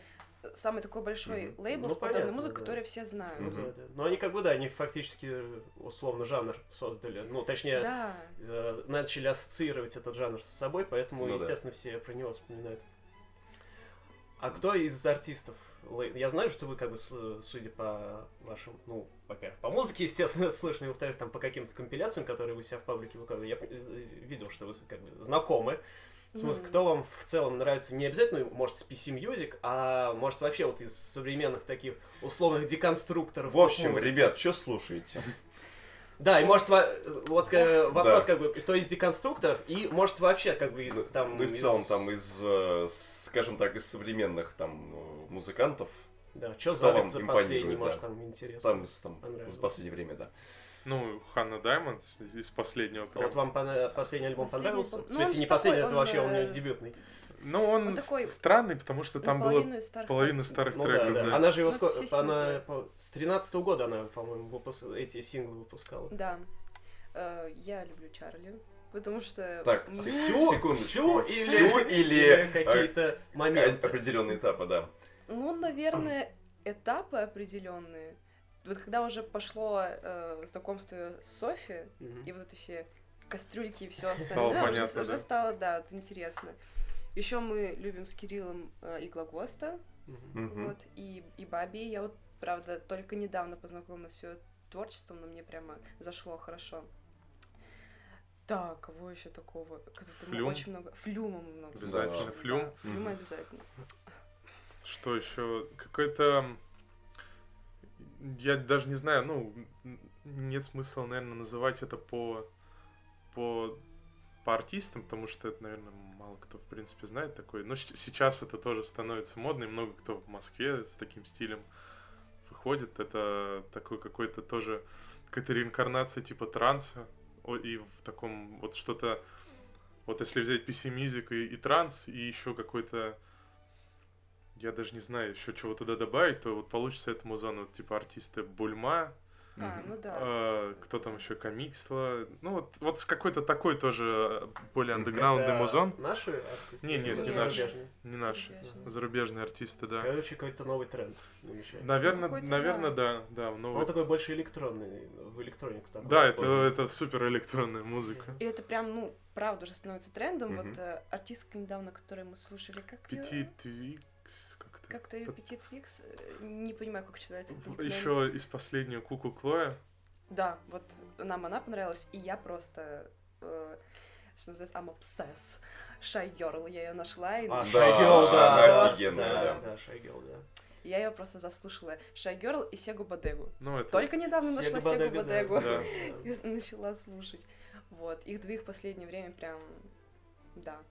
самый такой большой Мгм. лейбл Ну, с подобной понятно, музыкой, да. который все знают. Ну, Мгм. да, да. Но они как бы, да, они фактически условно жанр создали. Ну, точнее, Да. э, начали ассоциировать этот жанр с собой, поэтому, Ну да. естественно, все про него вспоминают. А кто из артистов? Я знаю, что вы, как бы, судя по вашим, ну, во-первых, по музыке, естественно, это слышно, и во-вторых, там, по каким-то компиляциям, которые вы себя в паблике выкладываете, я э, видел, что вы, как бы, знакомы с музыкой. Мгм. Кто вам в целом нравится? Не обязательно, может, PC Music, а может, вообще вот из современных таких условных деконструкторов. В общем, поп-музыки. ребят, что слушаете? Да, и может, во- вот э, вопрос, Да. как бы, кто из деконструкторов, и может вообще, как бы, из, Ну, там... Ну и в из- целом там из, э, скажем так, из современных там э, музыкантов, Да, что за последний, да. может, там интересно. там, там за последнее время, да. Ну, Ханна Даймонд из последнего прям. Вот вам последний альбом Последний понравился? В ну, он смысле, не последний, такой, это вообще он, у него э, дебютный. Ну, он Он такой странный, потому что там было старых половина треков. старых Ну да, треков, да. да. Она же его Ну, ско- все она с 13 года она, по-моему, выпус- эти синглы выпускала. Да. Э, Я люблю Чарли, потому что... Так, мне- Всю, секундочку. всю Всю или, или, какие-то моменты. Определенные этапы, да. Ну, наверное, этапы определенные. Вот когда уже пошло э, знакомство с Софи, Мгм. и вот эти все кастрюльки и все Стало остальное, уже, понятно, уже да. стало, да, вот интересно. Еще мы любим с Кириллом э, Иглагоста, Мгм. Мгм. вот, и, и Баби. Я вот, правда, только недавно познакомилась с ее творчеством, но мне прямо зашло хорошо. Так, кого еще такого? Флюм. Очень много. Флюма много. Обязательно Флюм. да, Флюма Мгм. обязательно. Что еще? Какой-то... Я даже не знаю, ну, нет смысла, наверное, называть это по, по, по артистам, потому что это, наверное, мало кто, в принципе, знает такое. Но сейчас это тоже становится модно, и много кто в Москве с таким стилем выходит. Это такой какой-то тоже, какая-то реинкарнация типа транса, и в таком вот что-то... Вот если взять PC Music и, и транс, и еще какой-то я даже не знаю, еще чего туда добавить, то вот получится эта музон, вот, типа артисты Бульма, А, ну да. э, кто там еще, Комиксла, ну вот, вот какой-то такой тоже э, более андеграундный Это музон, Наши артисты? Не, нет, не зарубежные? не наш, Зарубежный. зарубежные артисты, да. Короче, какой-то новый тренд намечается. Наверное, какой-то наверное, да. да, да, Но новый. Он такой больше электронный, в электронику такой. Да, это, это супер электронная музыка. И это прям, ну, правда уже становится трендом. Мгм. Вот э, артистка недавно, которую мы слушали, как Пяти Твикс, как-то. Как-то Petit Twix, э, не понимаю, как читается. Еще из последнего Куку Клоя. Да, вот нам она понравилась, и я просто, э, что называется, I'm obsessed. Shy Girl, я ее нашла, и А, Girl, да, она да, офигенная, да, да. Girl, да. я ее просто заслушала. Shy Girl и Сегу Бодегу. Ну, это... Только недавно нашла Сегу Бодега, да, да. И начала слушать. Вот, их двоих в последнее время прям, да.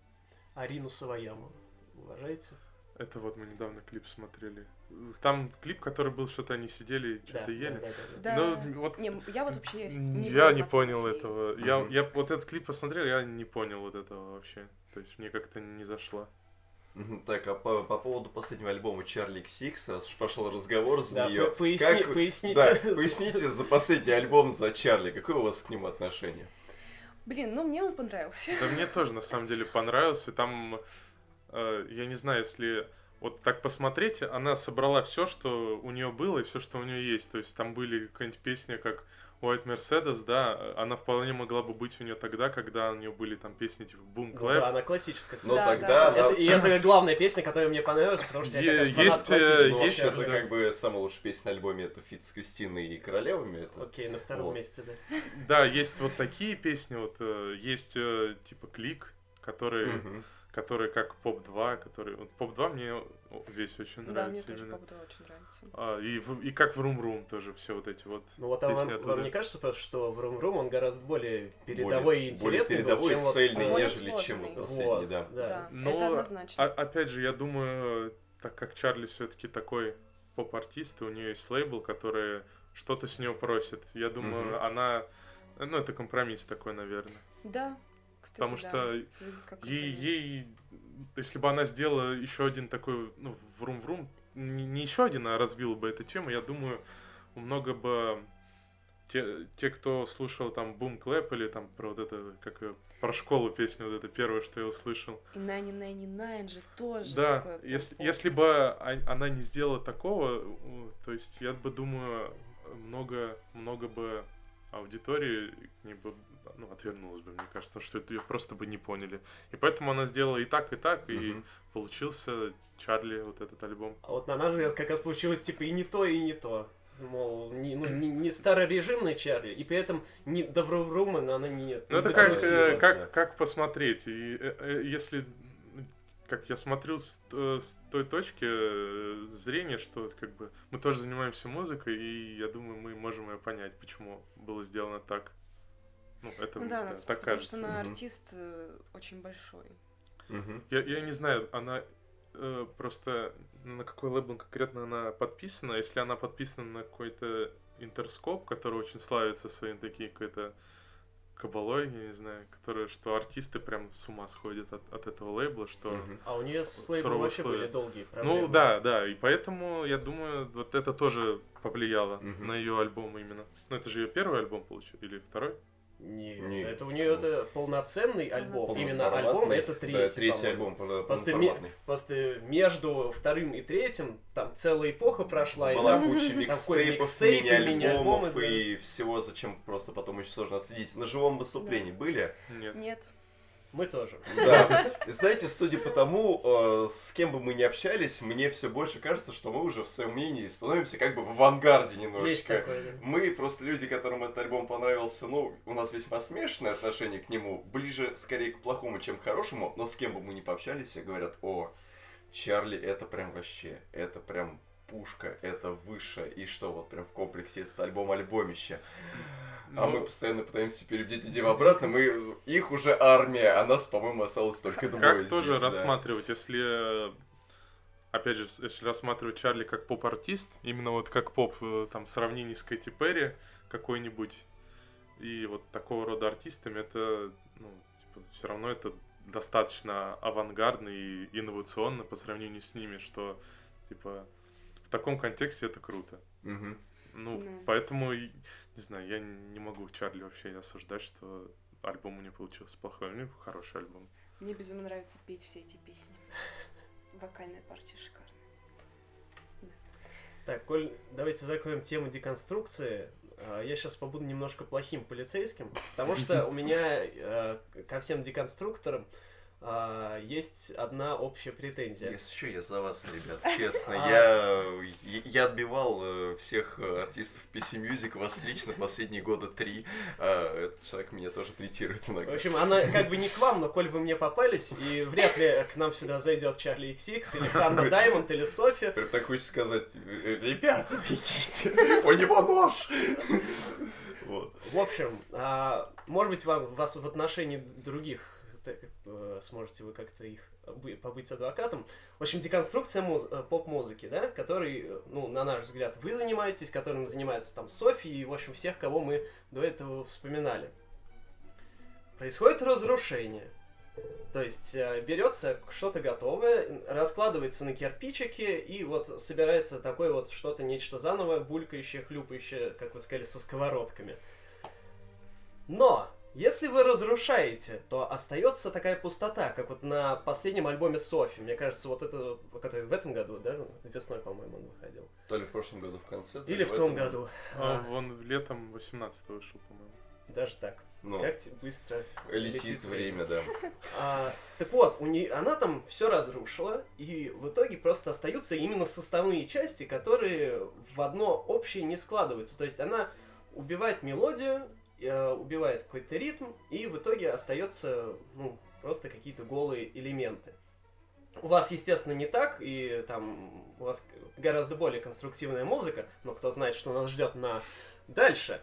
Арину Саваяму. Уважаете? Это вот мы недавно клип смотрели. Там клип, который был, что-то они сидели и что-то Да, ели. да, да, да, да. Да. Ну, вот Не, я вот вообще я не не, была знакома понял этого. Я, я вот этот клип посмотрел, я не понял вот этого вообще. То есть мне как-то не зашло. Так, а по, по поводу последнего альбома Charlie XX, раз уж пошел разговор за Да, нее. по- поясни- как- поясните. Да, поясните за последний альбом за Чарли. Какое у вас к нему отношение? Блин, ну мне он понравился. Да мне тоже на самом деле понравился. Там, я не знаю, если вот так посмотреть, она собрала все, что у нее было, и все, что у нее есть. То есть там были какая-нибудь песня, как White Mercedes, да, она вполне могла бы быть у нее тогда, когда у нее были там песни типа Boom Ну Clap. да, она классическая. Ну Да, тогда... да, Это- и это главная песня, которая мне понравилась, потому что я как есть, э, Ну, есть вообще-то, да. как бы, самая лучшая песня на альбоме это фит с Кристиной и Королевами. Это... Окей, на втором Вот. месте, да. Да, есть вот такие песни, вот э, есть э, типа Клик, который, Мгм. Который как Поп 2, который вот Поп 2 мне весь очень Да, мне нравится тоже именно. Папа очень нравится. А, и, в- и как в Рум Рум тоже все вот эти вот. Ну вот а вам, оттуда. вам не кажется, просто, что в Рум Рум он гораздо более передовой и более, более интересный был, передовой чем и вот, цельный, более нежели чем вот сложный. последний, Вот, да. Да, Но, это однозначно. А- опять же, я думаю, так как Чарли все-таки такой поп-артист, и у нее есть лейбл, который что-то с нее просит. Я думаю, Мгм. она. Ну, это компромисс такой, наверное. Да, кстати, Потому да. что ей, ей, если бы она сделала еще один такой, ну, врум-врум, не, не еще один, а развила бы эту тему, я думаю, много бы те, те, кто слушал там Boom Clap или там про вот это, как про школу песню, вот это первое, что я услышал. И 99 же тоже Да, такое если, если бы а- она не сделала такого, то есть я бы думаю, много, много бы аудитории к ней бы ну, отвернулась бы, мне кажется, что это ее просто бы не поняли. И поэтому она сделала и так, и так, и Мгм. получился Чарли, вот этот альбом. А вот на наш взгляд как раз получилось типа и не то, и не то. Мол, не, ну, не, не старорежимный Чарли, и при этом не Даврумрумен, она не... Ну, это как, э, как, да. как посмотреть. И э, э, если, как я смотрю с, э, с той точки э, зрения, что как бы мы тоже занимаемся музыкой, и я думаю, мы можем ее понять, почему было сделано так. Ну, это Ну да, она- так потому кажется. что она Мгм. артист э, очень большой. Мгм. Я, я не знаю, она э, просто на какой лейбл конкретно она подписана. Если она подписана на какой-то интерскоп, который очень славится своим таким какой-то кабалой, я не знаю, которые, что артисты прям с ума сходят от, от этого лейбла, что... А у нее с лейблом вообще условия. были долгие проблемы. Ну да, да, и поэтому я думаю, вот это тоже повлияло Мгм. на ее альбом именно. Ну это же ее первый альбом получил или второй? Не, Не. это у нее это полноценный альбом. Полноценный. Именно альбом, Полноформатный. это третий. Да, третий альбом, Просто, полноформатный. просто между вторым и третьим там целая эпоха прошла. и Была там- куча микстейпов, мини-альбомов мини-альбомы, и всего, зачем просто потом очень сложно отследить. На живом выступлении были? Нет. Нет. Мы тоже. Да. И знаете, судя по тому, э, с кем бы мы ни общались, мне все больше кажется, что мы уже в своем мнении становимся как бы в авангарде немножечко. такое. да. Мы просто люди, которым этот альбом понравился, ну, у нас весьма смешанное отношение к нему, ближе скорее к плохому, чем к хорошему, но с кем бы мы ни пообщались, все говорят, о, Чарли, это прям вообще, это прям пушка, это выше, и что, вот прям в комплексе этот альбом альбомище. А Ну, мы постоянно пытаемся переубедить людей в обратно, мы, их уже армия, а нас, по-моему, осталось только двое Как здесь, тоже да. рассматривать, если, э, опять же, если рассматривать Чарли как поп-артист, именно вот как поп, э, там, в сравнении с Кэти Перри какой-нибудь, и вот такого рода артистами, это, ну, типа, все равно это достаточно авангардно и инновационно по сравнению с ними, что, типа, в таком контексте это круто. Мгм. Ну, Да. поэтому, не знаю, я не могу Чарли вообще осуждать, что альбом у нее получился плохой. У нее хороший альбом. Мне безумно нравится петь все эти песни. Вокальная партия шикарная. Так, Коль, давайте закроем тему деконструкции. А, Я сейчас побуду немножко плохим полицейским, потому что у меня э, ко всем деконструкторам а, есть одна общая претензия. Если что, я за вас, ребят, честно. А. Я, я отбивал э, всех э, артистов PC Music, вас лично последние года три. А, Этот человек меня тоже третирует В иногда. общем, она как бы не к вам, но коль вы мне попались, и вряд ли к нам сюда зайдет Чарли XX или Ханна Даймонд или Софи. Прям так хочется сказать, «Э, ребята, бегите, у него нож! Вот. В общем, а, может быть, вам, вас в отношении других сможете вы как-то их бы- побыть адвокатом. В общем, деконструкция муз- э, поп-музыки, да, который, э, ну, на наш взгляд, вы занимаетесь, которым занимается там Софи и, в общем, всех, кого мы до этого вспоминали. Происходит разрушение. То есть э, берется что-то готовое, раскладывается на кирпичики, и вот собирается такое вот что-то, нечто заново, булькающее, хлюпающее, как вы сказали, со сковородками. Но, если вы разрушаете, то остается такая пустота, как вот на последнем альбоме Софи. Мне кажется, вот это, который в этом году, да, весной, по-моему, он выходил. То ли в прошлом году в конце, то ли Или в этом. том году. А, А, вон летом 18 вышел, по-моему. даже так. Ну, Как быстро летит время, да. А, так вот, у нее, она там все разрушила, и в итоге просто остаются именно составные части, которые в одно общее не складываются. То есть она убивает мелодию, убивает какой-то ритм, и в итоге остается ну, просто какие-то голые элементы. У вас, естественно, не так, и там у вас гораздо более конструктивная музыка, но кто знает, что нас ждет на дальше.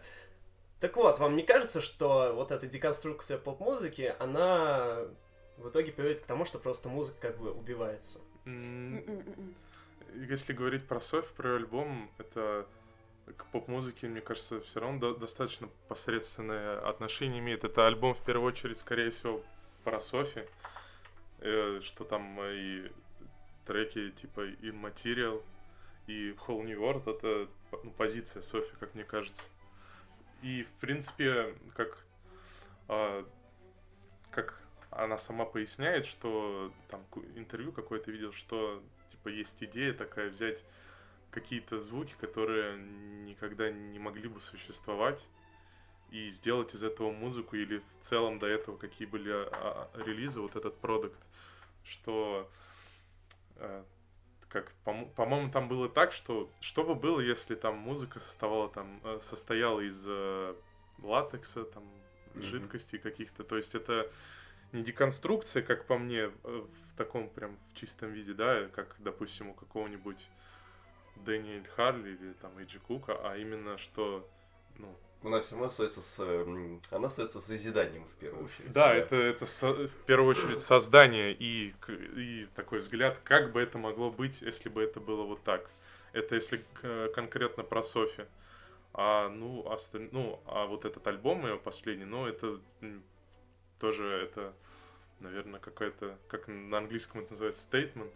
Так вот, вам не кажется, что вот эта деконструкция поп-музыки, она в итоге приводит к тому, что просто музыка как бы убивается? Если говорить про Софи, про альбом, это к поп-музыке, мне кажется, все равно до- достаточно посредственное отношение имеет. Это альбом, в первую очередь, скорее всего, про Софи, э, что там и треки типа In Material и Whole New World, это ну, позиция Софи, как мне кажется. И, в принципе, как, а, как она сама поясняет, что там интервью какое-то видел, что типа есть идея такая взять какие-то звуки, которые никогда не могли бы существовать, и сделать из этого музыку или в целом до этого какие были а, а, релизы, вот этот продукт, что э, как, по- по-моему, там было так, что что бы было, если там музыка составала там, э, состояла из э, латекса, там, Мгм. жидкостей каких-то, то есть это не деконструкция, как по мне, э, в таком прям в чистом виде, да, как, допустим, у какого-нибудь Дэниэль Харли или там Эйджи Кука, а именно что, ну, Она все равно остается с... Она остается созиданием в первую очередь. да, это, это со- в первую очередь создание и, и такой взгляд, как бы это могло быть, если бы это было вот так. Это если конкретно про Софи. А, ну, осталь- ну, а вот этот альбом ее последний, ну, это тоже, это, наверное, какая-то, как на английском это называется, statement,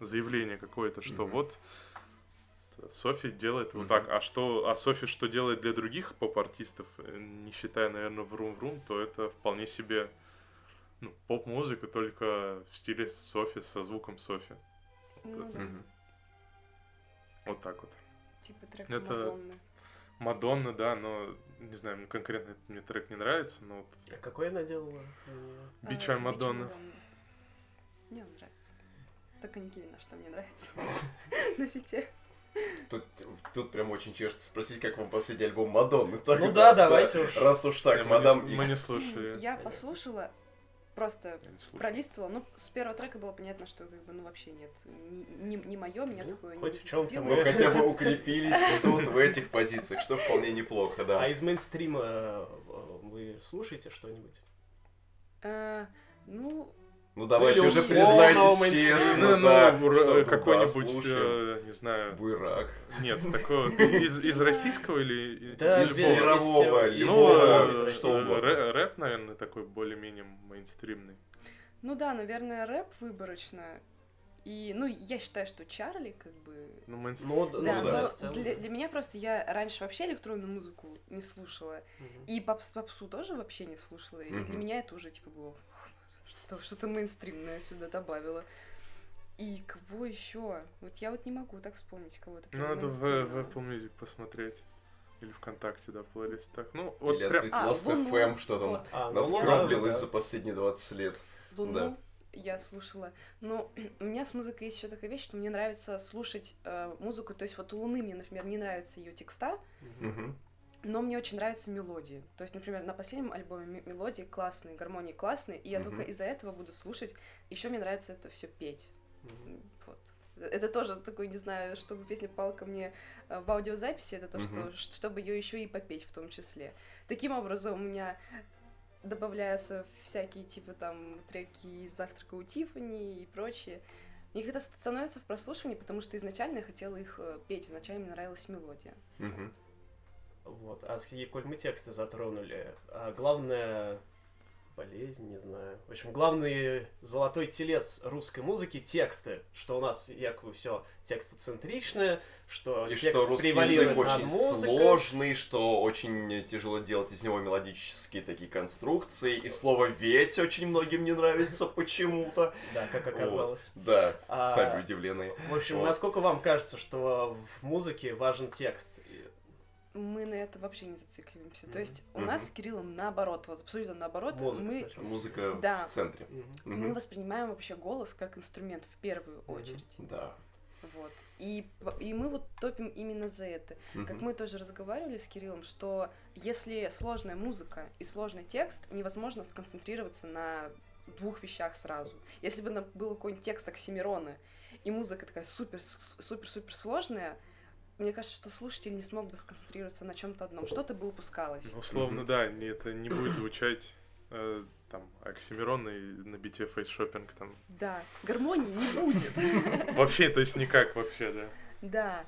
заявление какое-то, что Мгм. вот Софи делает вот так. А что, а Софи что делает для других поп-артистов, э, не считая, наверное, Врум-Врум, то это вполне себе ну, поп-музыка, только в стиле Софи, со звуком Софи. Ну да. Вот так вот. типа трек Это- Мадонны. Мадонна, да, но не знаю, конкретно этот мне трек не нравится, но вот А какой она делала? для неё? А, Бича это Мадонна. Мне он нравится. Только Никелина, что мне нравится. На фите. Тут, тут прям очень чешется спросить, как вам последний альбом Мадонны. Так, Ну да, давайте уж. Раз уж так, мы, мадам не, мы не слушали. Я послушала, просто не пролистывала. Ну, с первого трека было понятно, что как бы, ну, вообще нет. Не, не, мое, меня Ну, такое хоть не в зацепило. мы- Ну, хотя бы укрепились тут, в этих позициях, что вполне неплохо, да. А из мейнстрима э, вы слушаете что-нибудь? Э, Ну, Ну давайте Или уже признайтесь честно, Ну, да, ну, что, ну да, какой-нибудь, э, не знаю, Буйрак. нет, такого из, из российского или Да, из мирового, Ну, э, что э, угодно. рэ- рэп, наверное, такой более-менее мейнстримный. ну да, наверное, рэп выборочно. И, ну, я считаю, что Чарли, как бы... Ну, мейнстрим. Ну, Да, ну, да, да, но для, для меня просто я раньше вообще электронную музыку не слушала. Мгм. И попс, попсу тоже вообще не слушала. И для Мгм. меня это уже типа было что- что-то мейнстримное сюда добавила. И кого еще? Вот я вот не могу так вспомнить кого-то. прям Надо в, в. Apple Music посмотреть. Или ВКонтакте, да, в плейлистах. Ну, вот Или прям... открыть А, Last Луну, FM, что там вот. А, ну, наскроблилось да, за последние 20 лет. Луну Да. я слушала. Но у меня с музыкой есть еще такая вещь, что мне нравится слушать э, музыку. То есть вот у Луны мне, например, не нравятся ее текста, Мгм. Но мне очень нравятся мелодии. То есть, например, на последнем альбоме ме- мелодии классные, гармонии классные, и я Мгм. только из-за этого буду слушать. Еще мне нравится это все петь. Мгм. Вот. Это тоже такой, не знаю, чтобы песня попала ко мне э, в аудиозаписи, это то, Мгм. что, чтобы ее еще и попеть в том числе. Таким образом, у меня добавляются всякие типа там треки из «Завтрака у Тиффани» и прочее. Их это становится в прослушивании, потому что изначально я хотела их э, петь, изначально мне нравилась мелодия. Мгм. Вот. А с- коль мы тексты затронули, а главная болезнь, не знаю. В общем, главный золотой телец русской музыки — тексты. Что у нас якобы все текстоцентричное, что И текст что русский язык очень музыкой. сложный, что очень тяжело делать из него мелодические такие конструкции. И слово «ведь» очень многим не нравится почему-то. Да, как Вот. оказалось. Да, А, сами удивлены. В общем, Вот. насколько вам кажется, что в музыке важен текст? Мы на это вообще не зацикливаемся. То Мгм. есть у Мгм. нас с Кириллом наоборот, вот абсолютно наоборот. Музыка мы, сначала. Музыка Да. в центре. Мгм. мы воспринимаем вообще голос как инструмент в первую очередь. Да. Вот. И, и мы вот топим именно за это. Как Мгм. мы тоже разговаривали с Кириллом, что если сложная музыка и сложный текст, невозможно сконцентрироваться на двух вещах сразу. Если бы на- был какой-нибудь текст Оксимирона, и музыка такая супер-супер-супер сложная, мне кажется, что слушатель не смог бы сконцентрироваться на чем-то одном. Что-то бы упускалось. Ну, условно, Мгм. да, не, это не будет звучать э, там Оксимирон и на бите фейсшопинг там. Да, гармонии не будет. Вообще, то есть никак вообще, да. Да.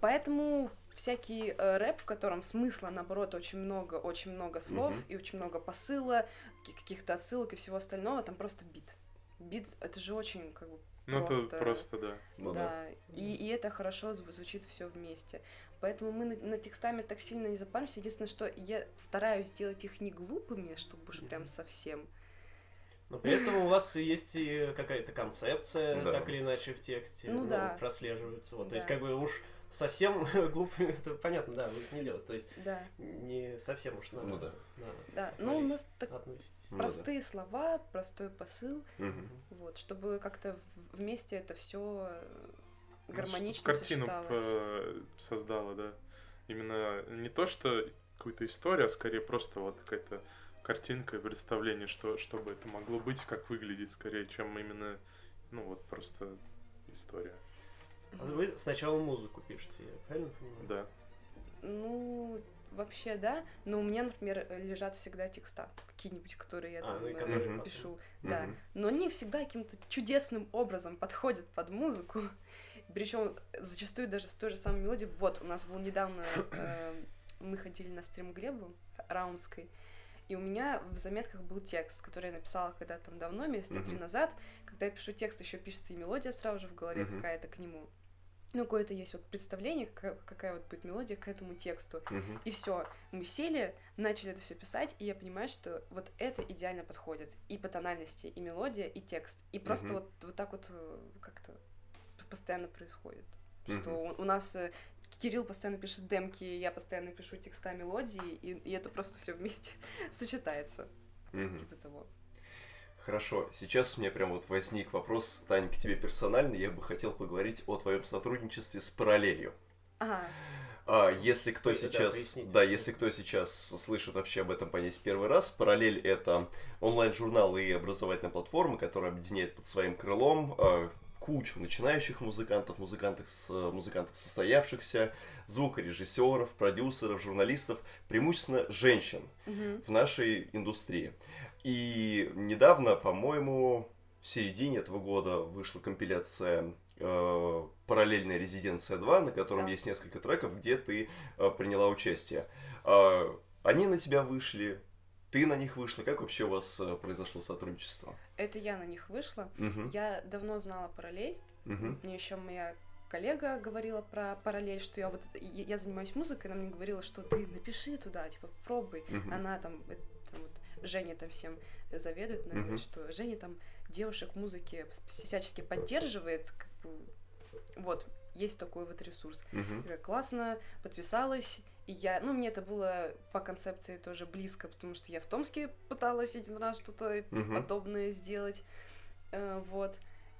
Поэтому всякий э, рэп, в котором смысла, наоборот, очень много, очень много слов и очень много посыла, ки- каких-то отсылок и всего остального, там просто бит. Бит — это же очень, как бы, Ну, Просто- это просто, да. Ну да. да. И, и это хорошо зв- звучит все вместе. Поэтому мы над, над текстами так сильно не запаримся. Единственное, что я стараюсь сделать их не глупыми, чтобы уж прям совсем. Но при этом у вас есть и какая-то концепция, Да. так или иначе, в тексте Ну да. прослеживается. Вот. То есть, Да. как бы уж совсем глупыми, это понятно, да, вы их не делаете. То есть Да, не совсем уж надо. Ну да. да. Ну, у нас так относитесь. Ну да. простые слова, простой посыл, Мгм. вот, чтобы как-то вместе это все Ну, гармонично чтоб картину э, создала, да. Именно не то, что какую-то историю, а скорее просто вот какая-то картинка и представление, что, что бы это могло быть, как выглядит, скорее, чем именно, ну вот, просто история. А Вы сначала музыку пишете, я правильно понимаю? Да. Ну, вообще, да. Но у меня, например, лежат всегда текста какие-нибудь, которые я А, там ну и э, которые пишу. Да. Мгм. Но они всегда каким-то чудесным образом подходят под музыку. Причем зачастую даже с той же самой мелодией. Вот, у нас был недавно, э, мы ходили на стрим Глебу Раунской, и у меня в заметках был текст, который я написала когда там давно, месяца три назад. Когда я пишу текст, еще пишется и мелодия сразу же в голове какая-то к нему. Ну, какое-то есть вот представление, какая, какая вот будет мелодия к этому тексту. Мгм. И все, мы сели, начали это все писать, и я понимаю, что вот это идеально подходит и по тональности, и мелодия, и текст. И просто Мгм. вот, вот так вот э, как-то постоянно происходит. Мгм. Что у, у нас э, Кирилл постоянно пишет демки, я постоянно пишу текста мелодии, и, и это просто все вместе сочетается, Мгм. типа того. Хорошо, сейчас у меня прям вот возник вопрос, Таня, к тебе персонально. Я бы хотел поговорить о твоем сотрудничестве с параллелью. Ага, А, если кто Да, да, сейчас, да, что если кто сейчас слышит вообще об этом понять первый раз, параллель это онлайн-журнал и образовательная платформа, которая объединяет под своим крылом а, кучу начинающих музыкантов, музыкантов, с- музыкантов состоявшихся, звукорежиссеров, продюсеров, журналистов, преимущественно женщин Мгм. в нашей индустрии. И недавно, по-моему, в середине этого года вышла компиляция э, «Параллельная резиденция 2», на котором Да. есть несколько треков, где ты э, приняла участие. А, они на тебя вышли, ты на них вышла. Как вообще у вас э, произошло сотрудничество? это я на них вышла. Мгм, Я давно знала параллель, мгм, Мне еще моя коллега говорила про параллель, что я вот я занимаюсь музыкой, она мне говорила, что ты напиши туда, типа попробуй. мгм. Она там, э, там вот, Женя там всем заведует, она говорит, что Женя там девушек в музыке всячески поддерживает, как бы, вот есть такой вот ресурс. Я такая, классно, подписалась. И я, ну, мне это было по концепции тоже близко, потому что я в Томске пыталась один раз что-то Мгм. подобное сделать. Э, вот.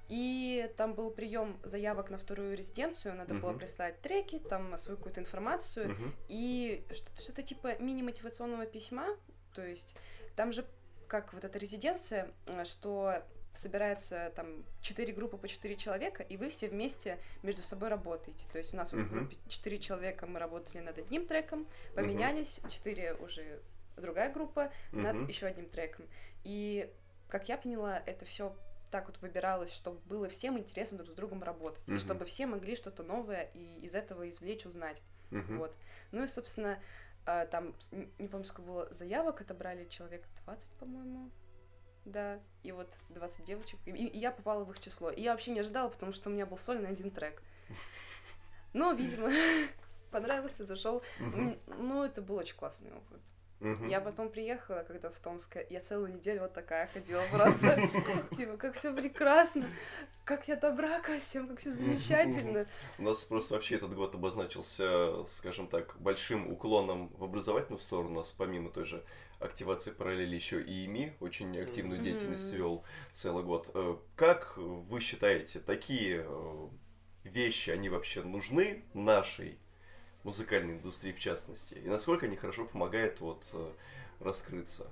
И там был прием заявок на вторую резиденцию, надо было Мгм. прислать треки, там свою какую-то информацию, мгм, и что-то, что-то типа мини-мотивационного письма, то есть там же как вот эта резиденция, э, что собирается там четыре группы по четыре человека, и вы все вместе между собой работаете. То есть у нас вот в группе четыре человека мы работали над одним треком, поменялись, четыре уже другая группа над мгм. еще одним треком. И как я поняла, это все так вот выбиралось, чтобы было всем интересно друг с другом работать, Мгм. чтобы все могли что-то новое и из этого извлечь, узнать. Мгм. Вот. Ну и, собственно, а, там, не помню, сколько было заявок, отобрали человек 20, по-моему. Да, и вот 20 девочек. И, и я попала в их число. И я вообще не ожидала, потому что у меня был сольный один трек. Но, видимо, понравился, зашел. Ну, это был очень классный опыт. Мгм. Я потом приехала, когда в Томск, я целую неделю вот такая ходила просто. Типа, как все прекрасно, как я добра ко всем, как все замечательно. У нас просто вообще этот год обозначился, скажем так, большим уклоном в образовательную сторону. У нас помимо той же активации параллели еще и ИМИ очень активную Мгм. деятельность вел целый год. Э, Как вы считаете, такие э, вещи, они вообще нужны нашей музыкальной индустрии в частности? И насколько они хорошо помогают вот э, раскрыться?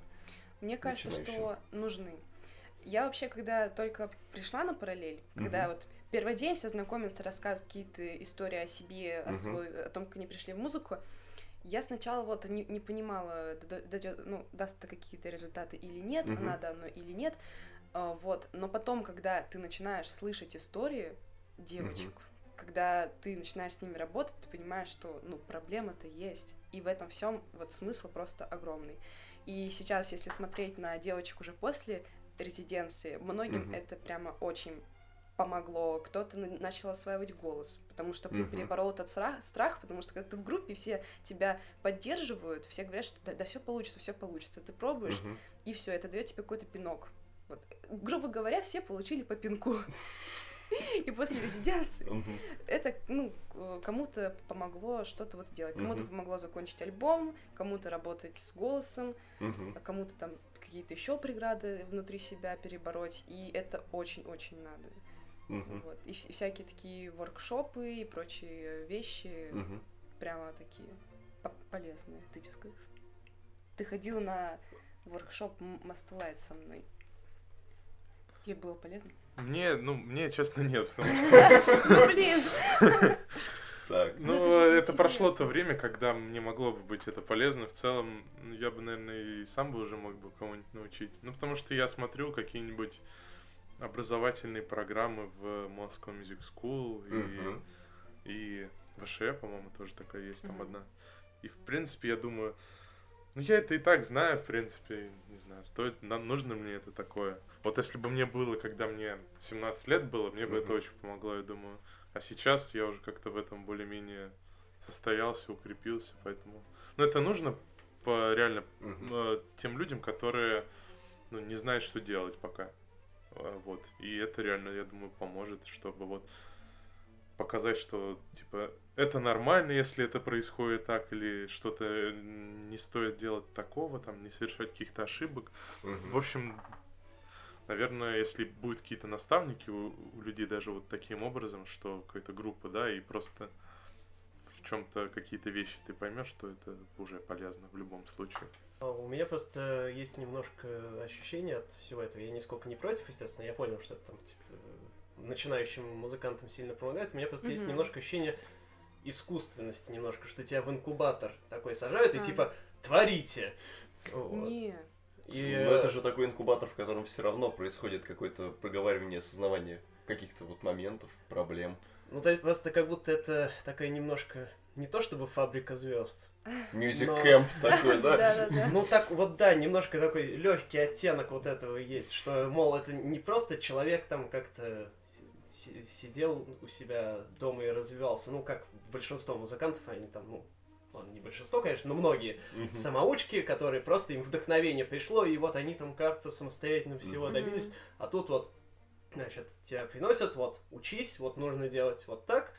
Мне кажется, что нужны. Я вообще, когда только пришла на параллель, когда Мгм. вот первый день все знакомятся, рассказывают какие-то истории о себе, о, Мгм. свой, о том, как они пришли в музыку, я сначала вот не, не понимала, д- дадё- ну, даст это какие-то результаты или нет, Мгм. надо оно или нет, А, вот. Но потом, когда ты начинаешь слышать истории девочек, когда ты начинаешь с ними работать, ты понимаешь, что, ну, проблема-то есть, и в этом всем вот смысл просто огромный. И сейчас, если смотреть на девочек уже после резиденции, многим Мгм. это прямо очень помогло. Кто-то на- начал осваивать голос, потому что Мгм. переборол этот сра- страх, потому что когда ты в группе, все тебя поддерживают, все говорят, что да, все получится, все получится. Ты пробуешь, Мгм. и все, это дает тебе какой-то пинок. Вот. Грубо говоря, все получили по пинку. И после резиденции это, ну, кому-то помогло что-то вот сделать. Кому-то помогло закончить альбом, кому-то работать с голосом, а кому-то там какие-то еще преграды внутри себя перебороть. И это очень-очень надо. Мгм. Вот. И вс- всякие такие воркшопы и прочие вещи Мгм. прямо такие по- полезные, ты что скажешь? Ты ходила на воркшоп М- Mastlight со мной. Тебе было полезно? Мне, ну, мне, честно, нет, потому что, Ну, блин! Так. Ну, ну, это это прошло то время, когда мне могло бы быть это полезно. В целом, ну, я бы, наверное, и сам бы уже мог бы кого-нибудь научить. Ну, потому что я смотрю какие-нибудь образовательные программы в Moscow Music School и, Мгм. и в ШЭ, по-моему, тоже такая есть, там Мгм. одна. И, в принципе, я думаю, ну, я это и так знаю, в принципе, не знаю, стоит, нам нужно мне это такое. Вот если бы мне было, когда мне 17 лет было, мне бы это Мгм. очень помогло, я думаю. А сейчас я уже как-то в этом более-менее состоялся, укрепился, поэтому... Но это нужно по реально э, тем людям, которые ну, не знают, что делать пока. Э, Вот. И это реально, я думаю, поможет, чтобы вот показать, что типа это нормально, если это происходит так, или что-то м, не стоит делать такого, там, не совершать каких-то ошибок. Мгм. В общем, наверное, если будут какие-то наставники у, у людей даже вот таким образом, что какая-то группа, да, и просто в чем-то какие-то вещи ты поймешь, что это уже полезно в любом случае. А У меня просто есть немножко ощущение от всего этого. Я нисколько не против, естественно. Я понял, что это там типа, начинающим музыкантам сильно помогает. У меня просто есть Мгм. немножко ощущение искусственности немножко, что тебя в инкубатор такой сажают и А. типа творите. Вот. Не. И, Но это э, же такой инкубатор, в котором все равно происходит какое-то проговаривание, осознавание каких-то вот моментов, проблем. Ну, то есть просто как будто это такая немножко не то чтобы фабрика звезд. Мюзик Но- кэмп такой, да? Ну так вот да, немножко такой легкий оттенок вот этого есть, что, мол, это не просто человек там как-то си- сидел у себя дома и развивался, ну как большинство музыкантов, они там, ну, ладно, не большинство, конечно, но многие самоучки, которые просто им вдохновение пришло, и вот они там как-то самостоятельно всего добились, а тут вот, значит, тебя приносят, вот, учись, вот нужно делать вот так,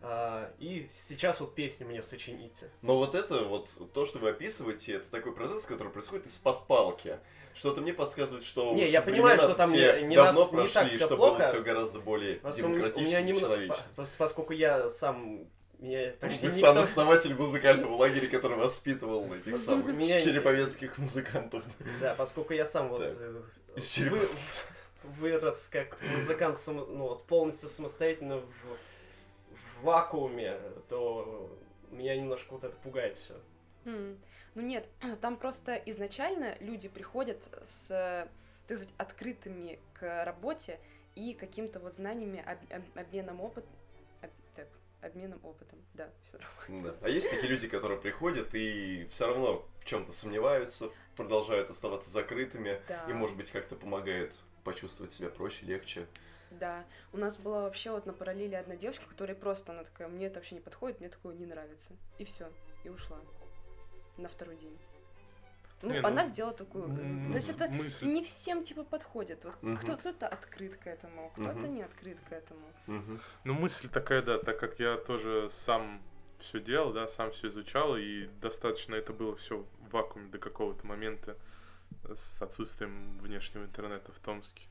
а, и сейчас вот песню мне сочините. Но вот это вот, то, что вы описываете, это такой процесс, который происходит из-под палки. Что-то мне подсказывает, что Не, я понимаю, что там не- не давно нас- не прошли, так и всё что плохо. было все гораздо более Просто меня- у демократично меня и немного, человечно. по- поскольку я сам меня почти Вы никто... сам основатель музыкального лагеря, который воспитывал этих самых меня- череповецких музыкантов. Да, поскольку я сам вот Так. э, вы- вырос как музыкант ну, вот, полностью самостоятельно в, в вакууме, то меня немножко вот это пугает все. М, Ну нет, там просто изначально люди приходят с, так сказать, открытыми к работе и каким-то вот знаниями, об- об- обменом опыт, об- так, обменом опытом, да, все Да. А есть такие люди, которые приходят и все равно в чем-то сомневаются, продолжают оставаться закрытыми, Да. и, может быть, как-то помогают почувствовать себя проще, легче. Да, у нас была вообще вот на параллели одна девочка, которая просто, она такая, мне это вообще не подходит, мне такое не нравится. И все, и ушла на второй день. Ну, Не, ну, она сделала такую... М, То есть это мысль не всем, типа, подходит. Вот Мгм. кто- кто-то открыт к этому, кто-то Мгм. не открыт к этому. Мгм. Ну, мысль такая, да, так как я тоже сам все делал, да, сам все изучал, и достаточно это было все в вакууме до какого-то момента с отсутствием внешнего интернета в Томске.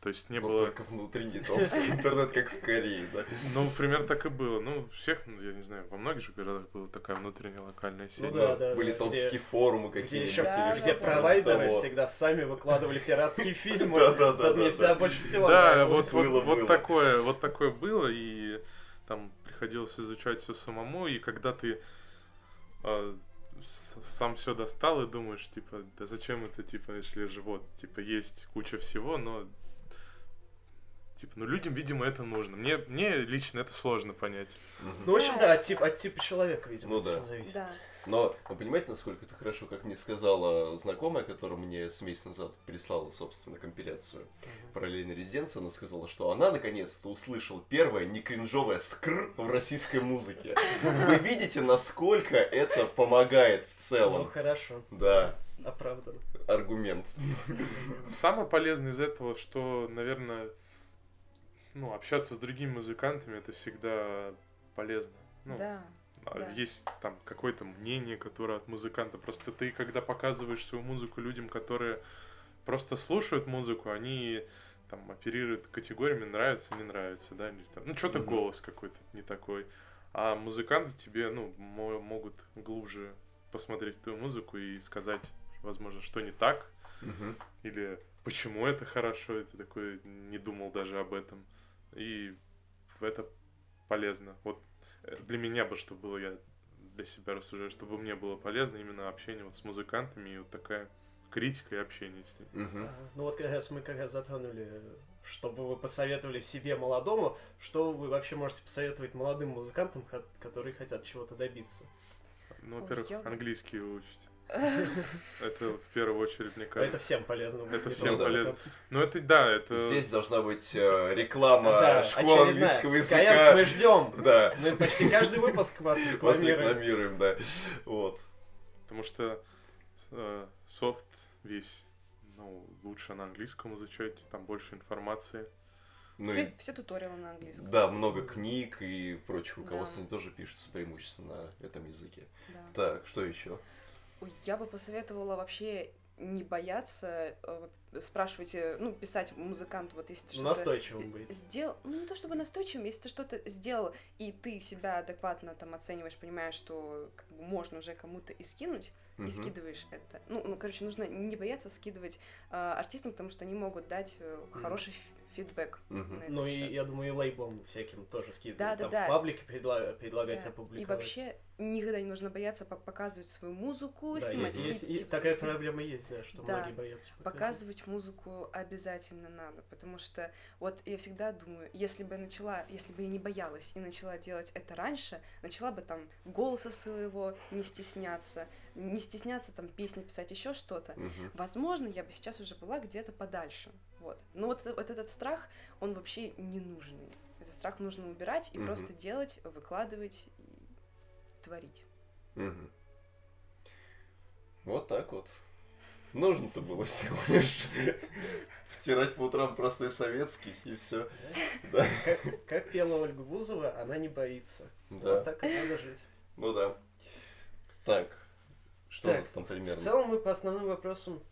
То есть не Был было... только внутренний томский интернет, как в Корее, да? Ну, примерно так и было. Ну, всех, ну, я не знаю, во многих же городах была такая внутренняя локальная сеть. Ну да, да. Были да, томские где- форумы Где какие-нибудь. еще, Да, где что-то провайдеры того. всегда сами выкладывали пиратские фильмы. Да, да, да, мне да, да. больше всего Да, вот, вот, Было, вот такое, вот такое было, и там приходилось изучать все самому, и когда ты а, сам все достал и думаешь, типа, да зачем это, типа, если же вот, типа, есть куча всего, но типа, ну людям, видимо, это нужно. Мне, мне лично это сложно понять. Ну, в общем, да, от типа, от типа человека, видимо, Ну это да. всё зависит. Да. Но вы понимаете, насколько это хорошо, как мне сказала знакомая, которая мне с месяц назад прислала, собственно, компиляцию параллельной резиденции, она сказала, что она наконец-то услышала первое некринжовое скр в российской музыке. Вы видите, насколько это помогает в Ну, целом? хорошо, Да, оправданно. аргумент. Самое полезное из этого, что, наверное, ну, общаться с другими музыкантами это всегда полезно. Ну, Да. а да. есть там какое-то мнение, которое от музыканта. Просто ты, когда показываешь свою музыку людям, которые просто слушают музыку, они там оперируют категориями нравится, не нравится, да, или там, ну что-то Мгм. голос какой-то не такой. А музыканты тебе, ну, мо- могут глубже посмотреть твою музыку и сказать, возможно, что не так, Мгм. или почему это хорошо, и ты такой не думал даже об этом. И это полезно. Вот э, для меня бы, что было, я для себя рассуждаю, чтобы мне было полезно именно общение вот с музыкантами и вот такая критика и общение с ними. Мгм. А, Ну вот как раз мы как раз затронули, чтобы вы посоветовали себе молодому, что вы вообще можете посоветовать молодым музыкантам, ко- которые хотят чего-то добиться. Ну, Ой, во-первых, я английский выучить. Это в первую очередь, мне Это кажется. всем полезно. Это всем полезно. Ну, это да, это... Здесь должна быть э, реклама Да, школы английского Skyeng мы языка. ждем. Да. Мы почти каждый выпуск вас Вас рекламируем. рекламируем, да. Вот. Потому что э, софт весь, ну, лучше на английском изучать, там больше информации. Ну все, и все туториалы на английском. да, много книг и прочих Да. руководств, они тоже пишутся преимущественно на этом языке. Да. Так, что еще? Я бы посоветовала вообще не бояться э, спрашивать, э, ну, писать музыканту, вот если ты что-то Настойчивым быть. сделал, ну не то чтобы настойчивым, если ты что-то сделал, и ты себя адекватно там оцениваешь, понимаешь, что как бы, можно уже кому-то и скинуть, и Мгм. скидываешь это. Ну, ну, короче, нужно не бояться скидывать э, артистам, потому что они могут дать э, хороший фи- фидбэк. Этот Ну и счет. я думаю, и лейблам всяким тоже скидывать. Да, да, Там да. в паблике предла- предлагать Да. И опубликовать. вообще никогда не нужно бояться по- показывать свою музыку, Да, снимать и- есть- и клипы. такая проблема есть, да, что Да. многие боятся. показывать. Показывать музыку обязательно надо, потому что вот я всегда думаю, если бы я начала, если бы я не боялась и начала делать это раньше, начала бы там голоса своего не стесняться, не стесняться там песни писать, еще что-то, Мгм. возможно, я бы сейчас уже была где-то подальше, вот. Но вот, э- вот этот страх, он вообще не нужный. Этот страх нужно убирать и Мгм. просто делать, выкладывать и творить. Мгм. Вот так вот. Нужно-то было всего лишь втирать по утрам простой советский, и все. Да. Как, как пела Ольга Бузова, она не боится. Да. Вот так и надо жить. Ну да. Так. Что Так, у нас там В примерно? целом мы по основным вопросам,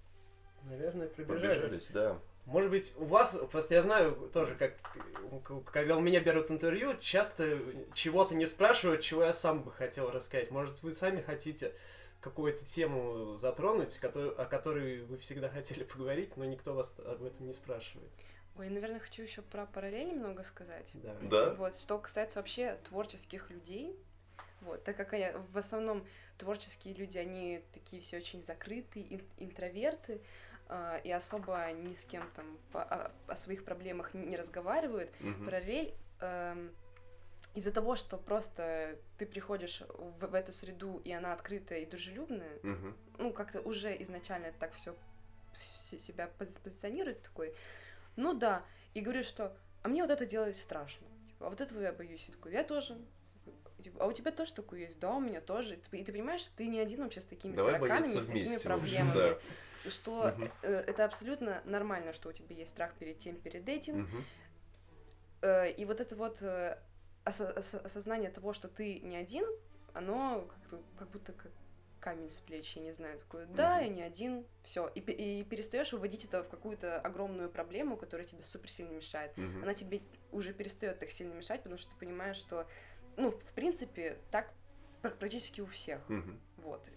наверное, пробежались. Пробежались, да. Может быть, у вас, просто я знаю тоже, как когда у меня берут интервью, часто чего-то не спрашивают, чего я сам бы хотел рассказать. Может, вы сами хотите какую-то тему затронуть, о которой вы всегда хотели поговорить, но никто вас об этом не спрашивает. Ой, я, наверное, хочу еще про параллель немного сказать. Да. Да? Вот, что касается вообще творческих людей, вот, так как я, в основном творческие люди, они такие все очень закрытые, ин- интроверты, и особо ни с кем там по- о, о своих проблемах не разговаривают. Мгм. Параллель эм, из-за того, что просто ты приходишь в, в эту среду, и она открытая и дружелюбная, Мгм. ну, как-то уже изначально так все себя пози- позиционирует такой, ну да, и говорит, что, а мне вот это делать страшно, типа, а вот этого я боюсь, я такой, я тоже, Типа, а у тебя тоже такое есть? Да, у меня тоже. И ты- понимаешь, что ты не один вообще с такими Давай тараканами, с такими вместе, в общем, проблемами. Что э, это абсолютно нормально, что у тебя есть страх перед тем, перед этим. Э, И вот это вот э, осо- осо- осознание того, что ты не один, оно как, как будто как камень с плеч, я не знаю, такое, да, Мгм. я не один, все, и, и перестаешь выводить это в какую-то огромную проблему, которая тебе супер сильно мешает. Мгм. Она тебе уже перестает так сильно мешать, потому что ты понимаешь, что, ну, в принципе, так пр- практически у всех. Мгм. Вот.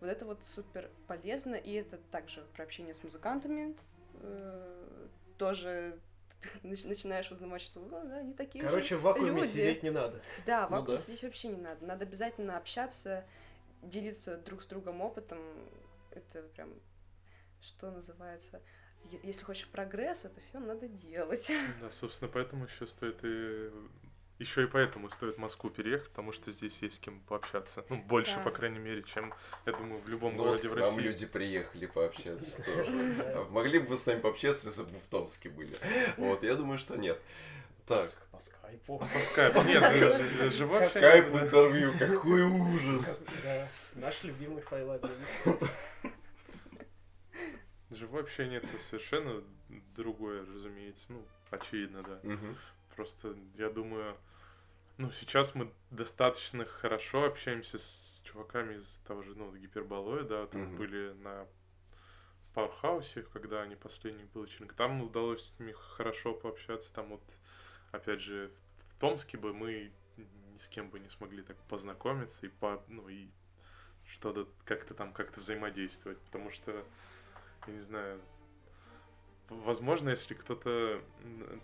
Вот это вот супер полезно, и это также про общение с музыкантами. э, Тоже нач- начинаешь узнавать, что «О, да, они такие же Короче, в вакууме люди». сидеть не надо. Да, Ну вакуум да. здесь вообще не надо. Надо обязательно общаться, делиться друг с другом опытом. Это прям, что называется, если хочешь прогресс, это все надо делать. Да, собственно, поэтому еще стоит и... Еще и поэтому стоит в Москву переехать, потому что здесь есть с кем пообщаться. Ну, больше, Да. по крайней мере, чем, я думаю, в любом Ну вот городе к в нам России. люди приехали пообщаться тоже. А Могли бы вы с нами пообщаться, если бы в Томске были? Вот, я думаю, что нет. Так, По, скайпу. По скайпу. Нет, живое скайп интервью, какой ужас. Да. Наш любимый файлобин. Живое общение это совершенно другое, разумеется. Ну, очевидно, да. Мгм. Просто, я думаю, ну, сейчас мы достаточно хорошо общаемся с чуваками из того же, ну, гиперболоя, да, там Мгм. были на Пауэрхаусе, когда они последний был вечеринок. Там удалось с ними хорошо пообщаться, там вот, опять же, в Томске бы мы ни с кем бы не смогли так познакомиться и по, ну, и что-то как-то там как-то взаимодействовать, потому что, я не знаю, возможно, если кто-то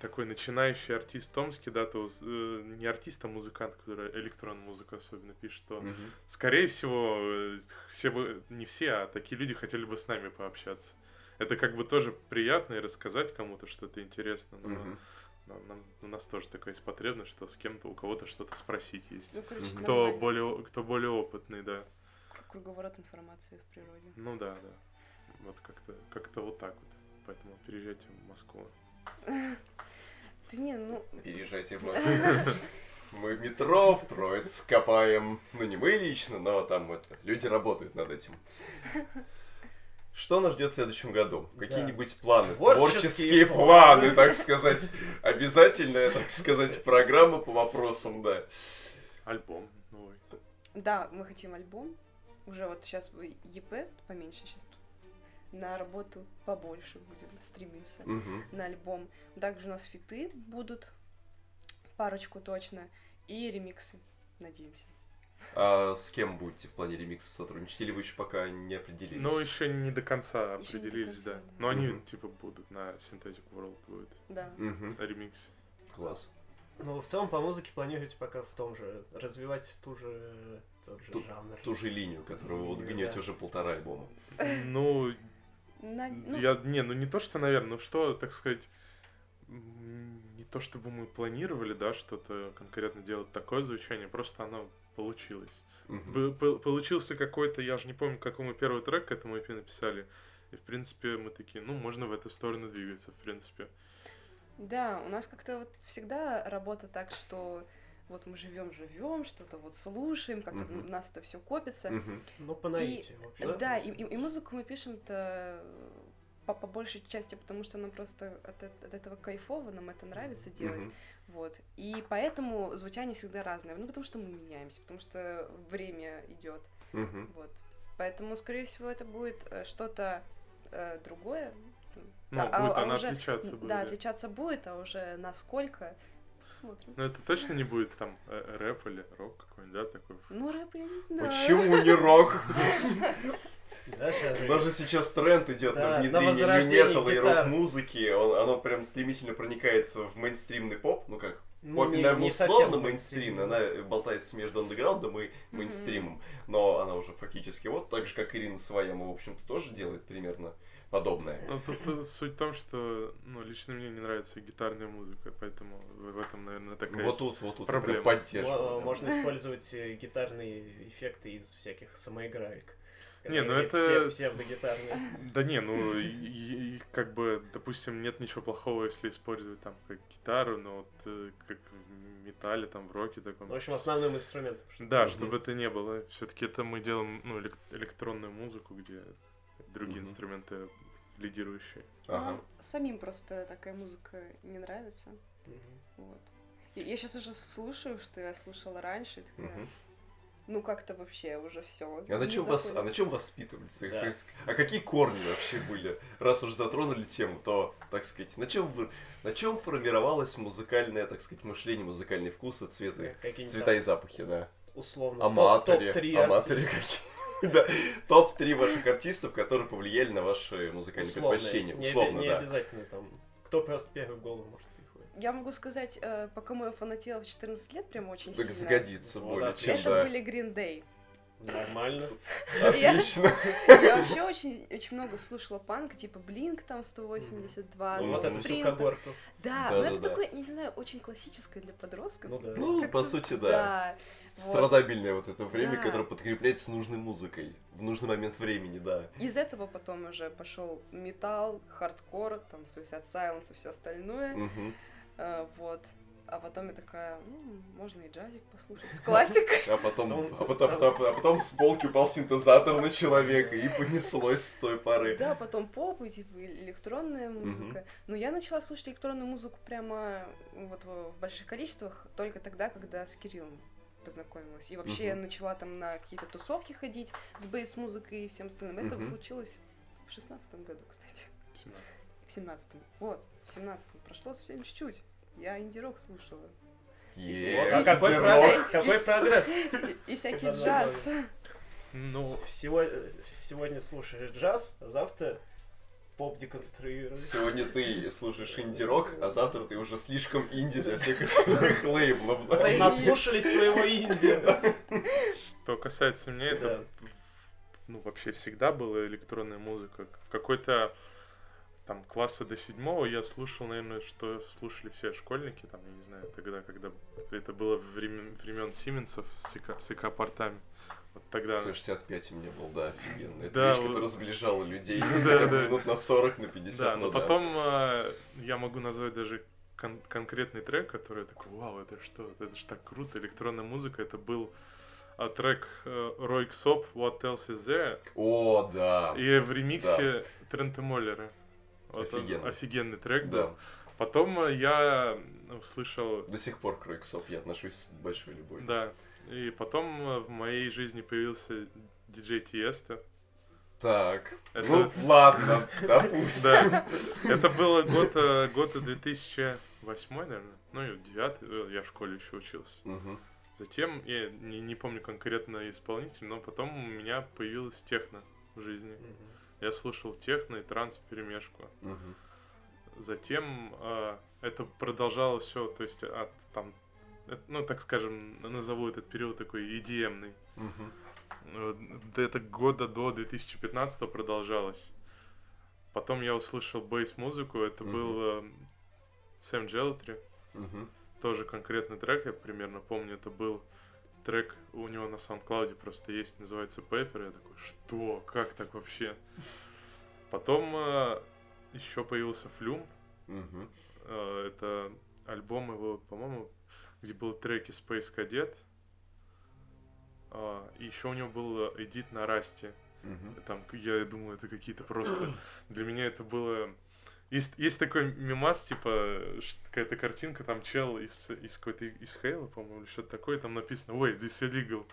такой начинающий артист в Томске, да, то э, не артист, а музыкант, который электронную музыку особенно пишет, то, Мгм. скорее всего, э, все бы, не все, а такие люди хотели бы с нами пообщаться. Это как бы тоже приятно и рассказать кому-то что-то интересно, но Мгм. нам- нам- у нас тоже такая есть потребность, что с кем-то, у кого-то что-то спросить есть. Ну, короче. Кто нормально. более, кто более опытный, да. Круг- Круговорот информации в природе. Ну да, да. Вот как-то как-то вот так вот. Поэтому переезжайте в Москву. Ты не, ну, Переезжайте в Москву. Мы в метро в Троиц копаем. Ну, не мы лично, но там это, люди работают над этим. Что нас ждет в следующем году? Какие-нибудь планы? Творческие Творческие планы. планы, так сказать. Обязательная, так сказать, программа по вопросам, да. Альбом новый. да, мы хотим альбом. Уже вот сейчас ЕП поменьше сейчас. На работу побольше будем стремиться. Мгм. на альбом. Также у нас фиты будут, парочку точно, и ремиксы, надеемся. А с кем будете в плане ремиксов сотрудничать? Или вы еще пока не определились? Ну, еще не до конца Ещё не до определились, конца, да. да. Но они, Мгм. типа, будут на Synthetic World будет Да. Мгм. ремикс. Класс. Ну, в целом, по музыке планируете пока в том же, развивать ту же, тот же Ту- жанр. Ту же линию, которую вы вот Линию, гнете да. уже полтора альбома. Ну, На- ну, я, не, ну не то, что, наверное, ну что, так сказать, не то, чтобы мы планировали, да, что-то конкретно делать такое звучание, просто оно получилось. П- Получился какой-то, я же не помню, какой мы первый трек к этому EP написали. И, в принципе, мы такие, ну, можно в эту сторону двигаться, в принципе. да, у нас как-то вот всегда работа так, что вот мы живем, живем, что-то вот слушаем, как-то Мгм. у нас это все копится. Мгм. Ну, по наитию, в общем. Да, и, и- и музыку мы пишем-то по, по большей части, потому что нам просто от, от этого кайфово, нам это нравится делать. Мгм. Вот. И поэтому звучание всегда разное. Ну, потому что мы меняемся, потому что время идет. Мгм. Вот. Поэтому, скорее всего, это будет э, что-то э, другое. Ну, А- а- будет а она уже- отличаться будет. Да, да. отличаться будет, а уже насколько смотрим. Но это точно не будет там э, рэп или рок какой-нибудь, да, такой? Ну, рэп я не знаю. Почему не рок? Даже сейчас тренд идет на внедрение металла и рок-музыки. Он- Оно прям стремительно проникает в мейнстримный поп. Ну как, Ну, поп, не- наверное, не условно мейнстрим. мейнстрим. Она болтается между андеграундом и мейнстримом. Но она уже фактически вот так же, как Ирина Свояма, в общем-то, тоже делает примерно подобное. Ну, тут э, суть в том, что, ну, лично мне не нравится гитарная музыка, поэтому в этом, наверное, такая... Вот тут, вот тут проблема. поддерживаю, да. Можно использовать э, гитарные эффекты из всяких самоиграек. Не, ну это- псе- Псевдогитарные. Да не, ну, и, и- и как бы, допустим, нет ничего плохого, если использовать там как гитару, но вот э, как в металле, там, в роке таком. В общем, основным инструментом. Да, чтобы это не было. Все-таки это мы делаем ну, элек- электронную музыку, где другие Мгм. инструменты лидирующие. Ага. Нам самим просто такая музыка не нравится. Мгм. Вот. И я сейчас уже слушаю, что я слушала раньше, и такая, Мгм. ну как-то вообще уже все. А на чем вас, а на чем воспитывались? Да. А какие корни вообще были? Раз уж затронули тему, то, так сказать, на чем вы, на чем формировалось музыкальное, так сказать, мышление, музыкальные вкусы, цветы, цвета и запахи, да? условно Аматоре, топ-3 аматоре какие. Да, топ-3 ваших артистов, которые повлияли на ваши музыкальные предпочтения. Не, Условно, не да. обязательно там. Кто просто первый в голову может приходит. Я могу сказать, э, по кому я фанатела в 14 лет прям очень Так сильно. сгодится Вот, более чем, Это да. были Green Day. Нормально. Отлично. Я вообще очень, очень много слушала панка, типа Blink там 182, Ну, Ну, вот Spring. всю когорту. Да, Да, но да, это да. такое, не знаю, очень классическое для подростков. Ну да. Ну, по сути, да. Да. вот. Страдабельное вот это время, Да. которое подкрепляется нужной музыкой. В нужный момент времени, да. Из этого потом уже пошел металл, хардкор, там Suicide Silence и все остальное. Мгм. Э, вот. А потом я такая, ну, можно и джазик послушать с классикой. А потом, а потом, а потом, а потом с полки упал синтезатор на человека и понеслось с той поры. Да, потом поп и типа электронная музыка. Но я начала слушать электронную музыку прямо вот в больших количествах только тогда, когда с Кириллом познакомилась. И вообще я начала там на какие-то тусовки ходить с бейс-музыкой и всем остальным. Это случилось в шестнадцатом году, кстати. 17. В семнадцатом. Вот, в семнадцатом. Прошло совсем чуть-чуть. Я инди-рок слушала. Вот, а какой, прогресс, какой прогресс? И, и всякий джаз. Ну, Сегодня, сегодня слушаешь джаз, а завтра поп деконструируешь. Сегодня ты слушаешь инди-рок, а завтра ты уже слишком инди для всех остальных лейблов. Наслушались своего инди. что касается меня, это ну, вообще всегда была электронная музыка. В какой-то там класса до седьмого я слушал, наверное, что слушали все школьники, там, я не знаю, тогда, когда это было времен, времен Сименсов с ИК, с ИК-портами. Вот тогда... С65 у меня был, да, офигенно. Это Да, вещь, вот- которая сближала людей Да, да. минут на 40, на 50, Да, ну но потом э, я могу назвать даже кон- конкретный трек, который я такой, вау, это что, это же так круто, электронная музыка, это был а, трек э, Рой Ксоп, What Else Is There, О, да. и в ремиксе Трента Моллера. Офигенно. офигенный трек Да. был. Потом э, я услышал, До сих пор к Ройксоп я отношусь с большой любовью. да, и потом э, в моей жизни появился диджей Тиеста. Так, Это- ну ладно, допустим. Да, это было год, э, год 2008, наверное, ну и 9, я в школе еще учился. Мгм. Затем, я не, не помню конкретно исполнитель, но потом у меня появилась техно в жизни. Я слушал техно и транс в перемешку. Мгм. Затем э, это продолжалось все, то есть от там, э, ну так скажем, назову этот период такой EDM-ный. Мгм. Э, до Это года до 2015 продолжалось. Потом я услышал бейс-музыку, это Мгм. был э, Сэм Джелтри, Мгм. тоже конкретный трек, я примерно помню, это был трек у него на SoundCloud просто есть, называется Paper, я такой, что, как так вообще? Потом еще появился Флюм, Мгм. Э, Это альбом его, по-моему, где был треки Space Cadet. А, И еще у него был э, эдит на Расте. Мгм. Там, я думаю, это какие-то просто... Для меня это было... Есть, есть такой мимас, типа, какая-то картинка, там чел из, из какой-то из Хейла, по-моему, или что-то такое, там написано, ой, здесь illegal.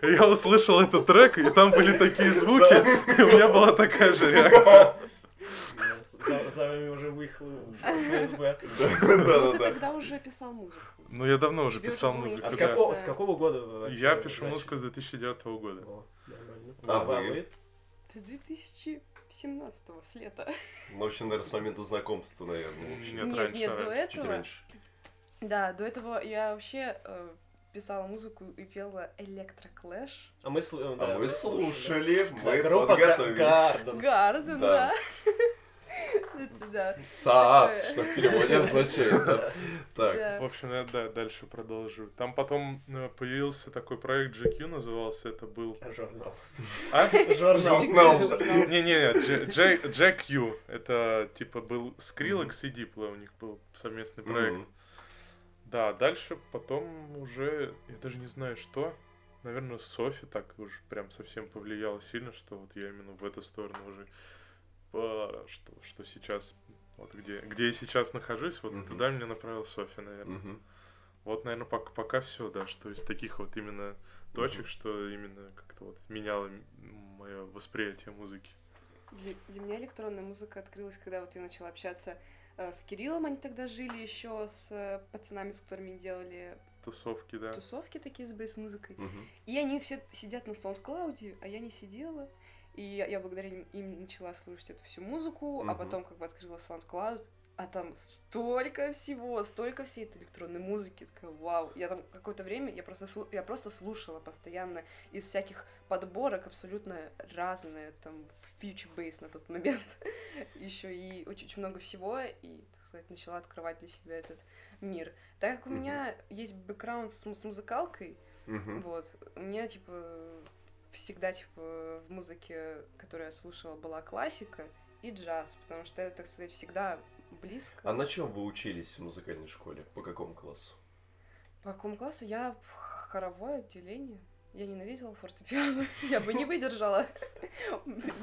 Я услышал этот трек, и там были такие звуки, и у меня была такая же реакция. За вами уже выехал ФСБ. Ну, да. Тогда уже писал музыку. Ну, я давно уже писал музыку. А с какого года? Я пишу музыку с 2009 года. А вы? С 2000. 17-го, с лета. Ну, вообще, наверное, с момента знакомства, наверное. Нет, нет, раньше, нет, до этого... Чуть раньше. Да, до этого я вообще э, писала музыку и пела электроклэш. А мы, сл... Э, а да, мы слушали, да. мы да, группа подготовились. Гарден. Гарден, да. да. Да. Что в переводе означает. да. Так, Да. В общем, я да, дальше продолжу. Там потом э, появился такой проект GQ, назывался, это был... Журнал. А? Журнал. Журнал. Не-не, Jack Q. Это типа был Skrillex и Diplo, у них был совместный проект. Да, дальше потом уже, я даже не знаю что, наверное, Софи так уж прям совсем повлияла сильно, что вот я именно в эту сторону уже, что, что сейчас, вот где, где я сейчас нахожусь, вот Мгм. туда меня направил Софи, наверное. Мгм. Вот, наверное, пока, пока все, да, что из таких вот именно точек, Мгм. что именно как-то вот меняло мое восприятие музыки. Для, для меня электронная музыка открылась, когда вот я начала общаться э, с Кириллом, они тогда жили еще с э, пацанами, с которыми делали Тусовки, да. тусовки такие с бейс-музыкой. Мгм. И они все сидят на SoundCloud, а я не сидела. И я, благодаря им- начала слушать эту всю музыку, а Мгм. потом как бы открыла SoundCloud, а там столько всего, столько всей этой электронной музыки, такая, вау. Я там какое-то время, я просто, я просто слушала постоянно из всяких подборок абсолютно разные, там, bass на тот момент, еще и очень, очень много всего, и, так сказать, начала открывать для себя этот мир. Так как у Мгм. меня есть бэкграунд с, с музыкалкой, Мгм. вот. У меня, типа, всегда, типа, в музыке, которую я слушала, была классика и джаз, потому что это, так сказать, всегда близко. А на чем вы учились в музыкальной школе? По какому классу? По какому классу? Я в хоровое отделение. Я ненавидела фортепиано. Я бы не выдержала.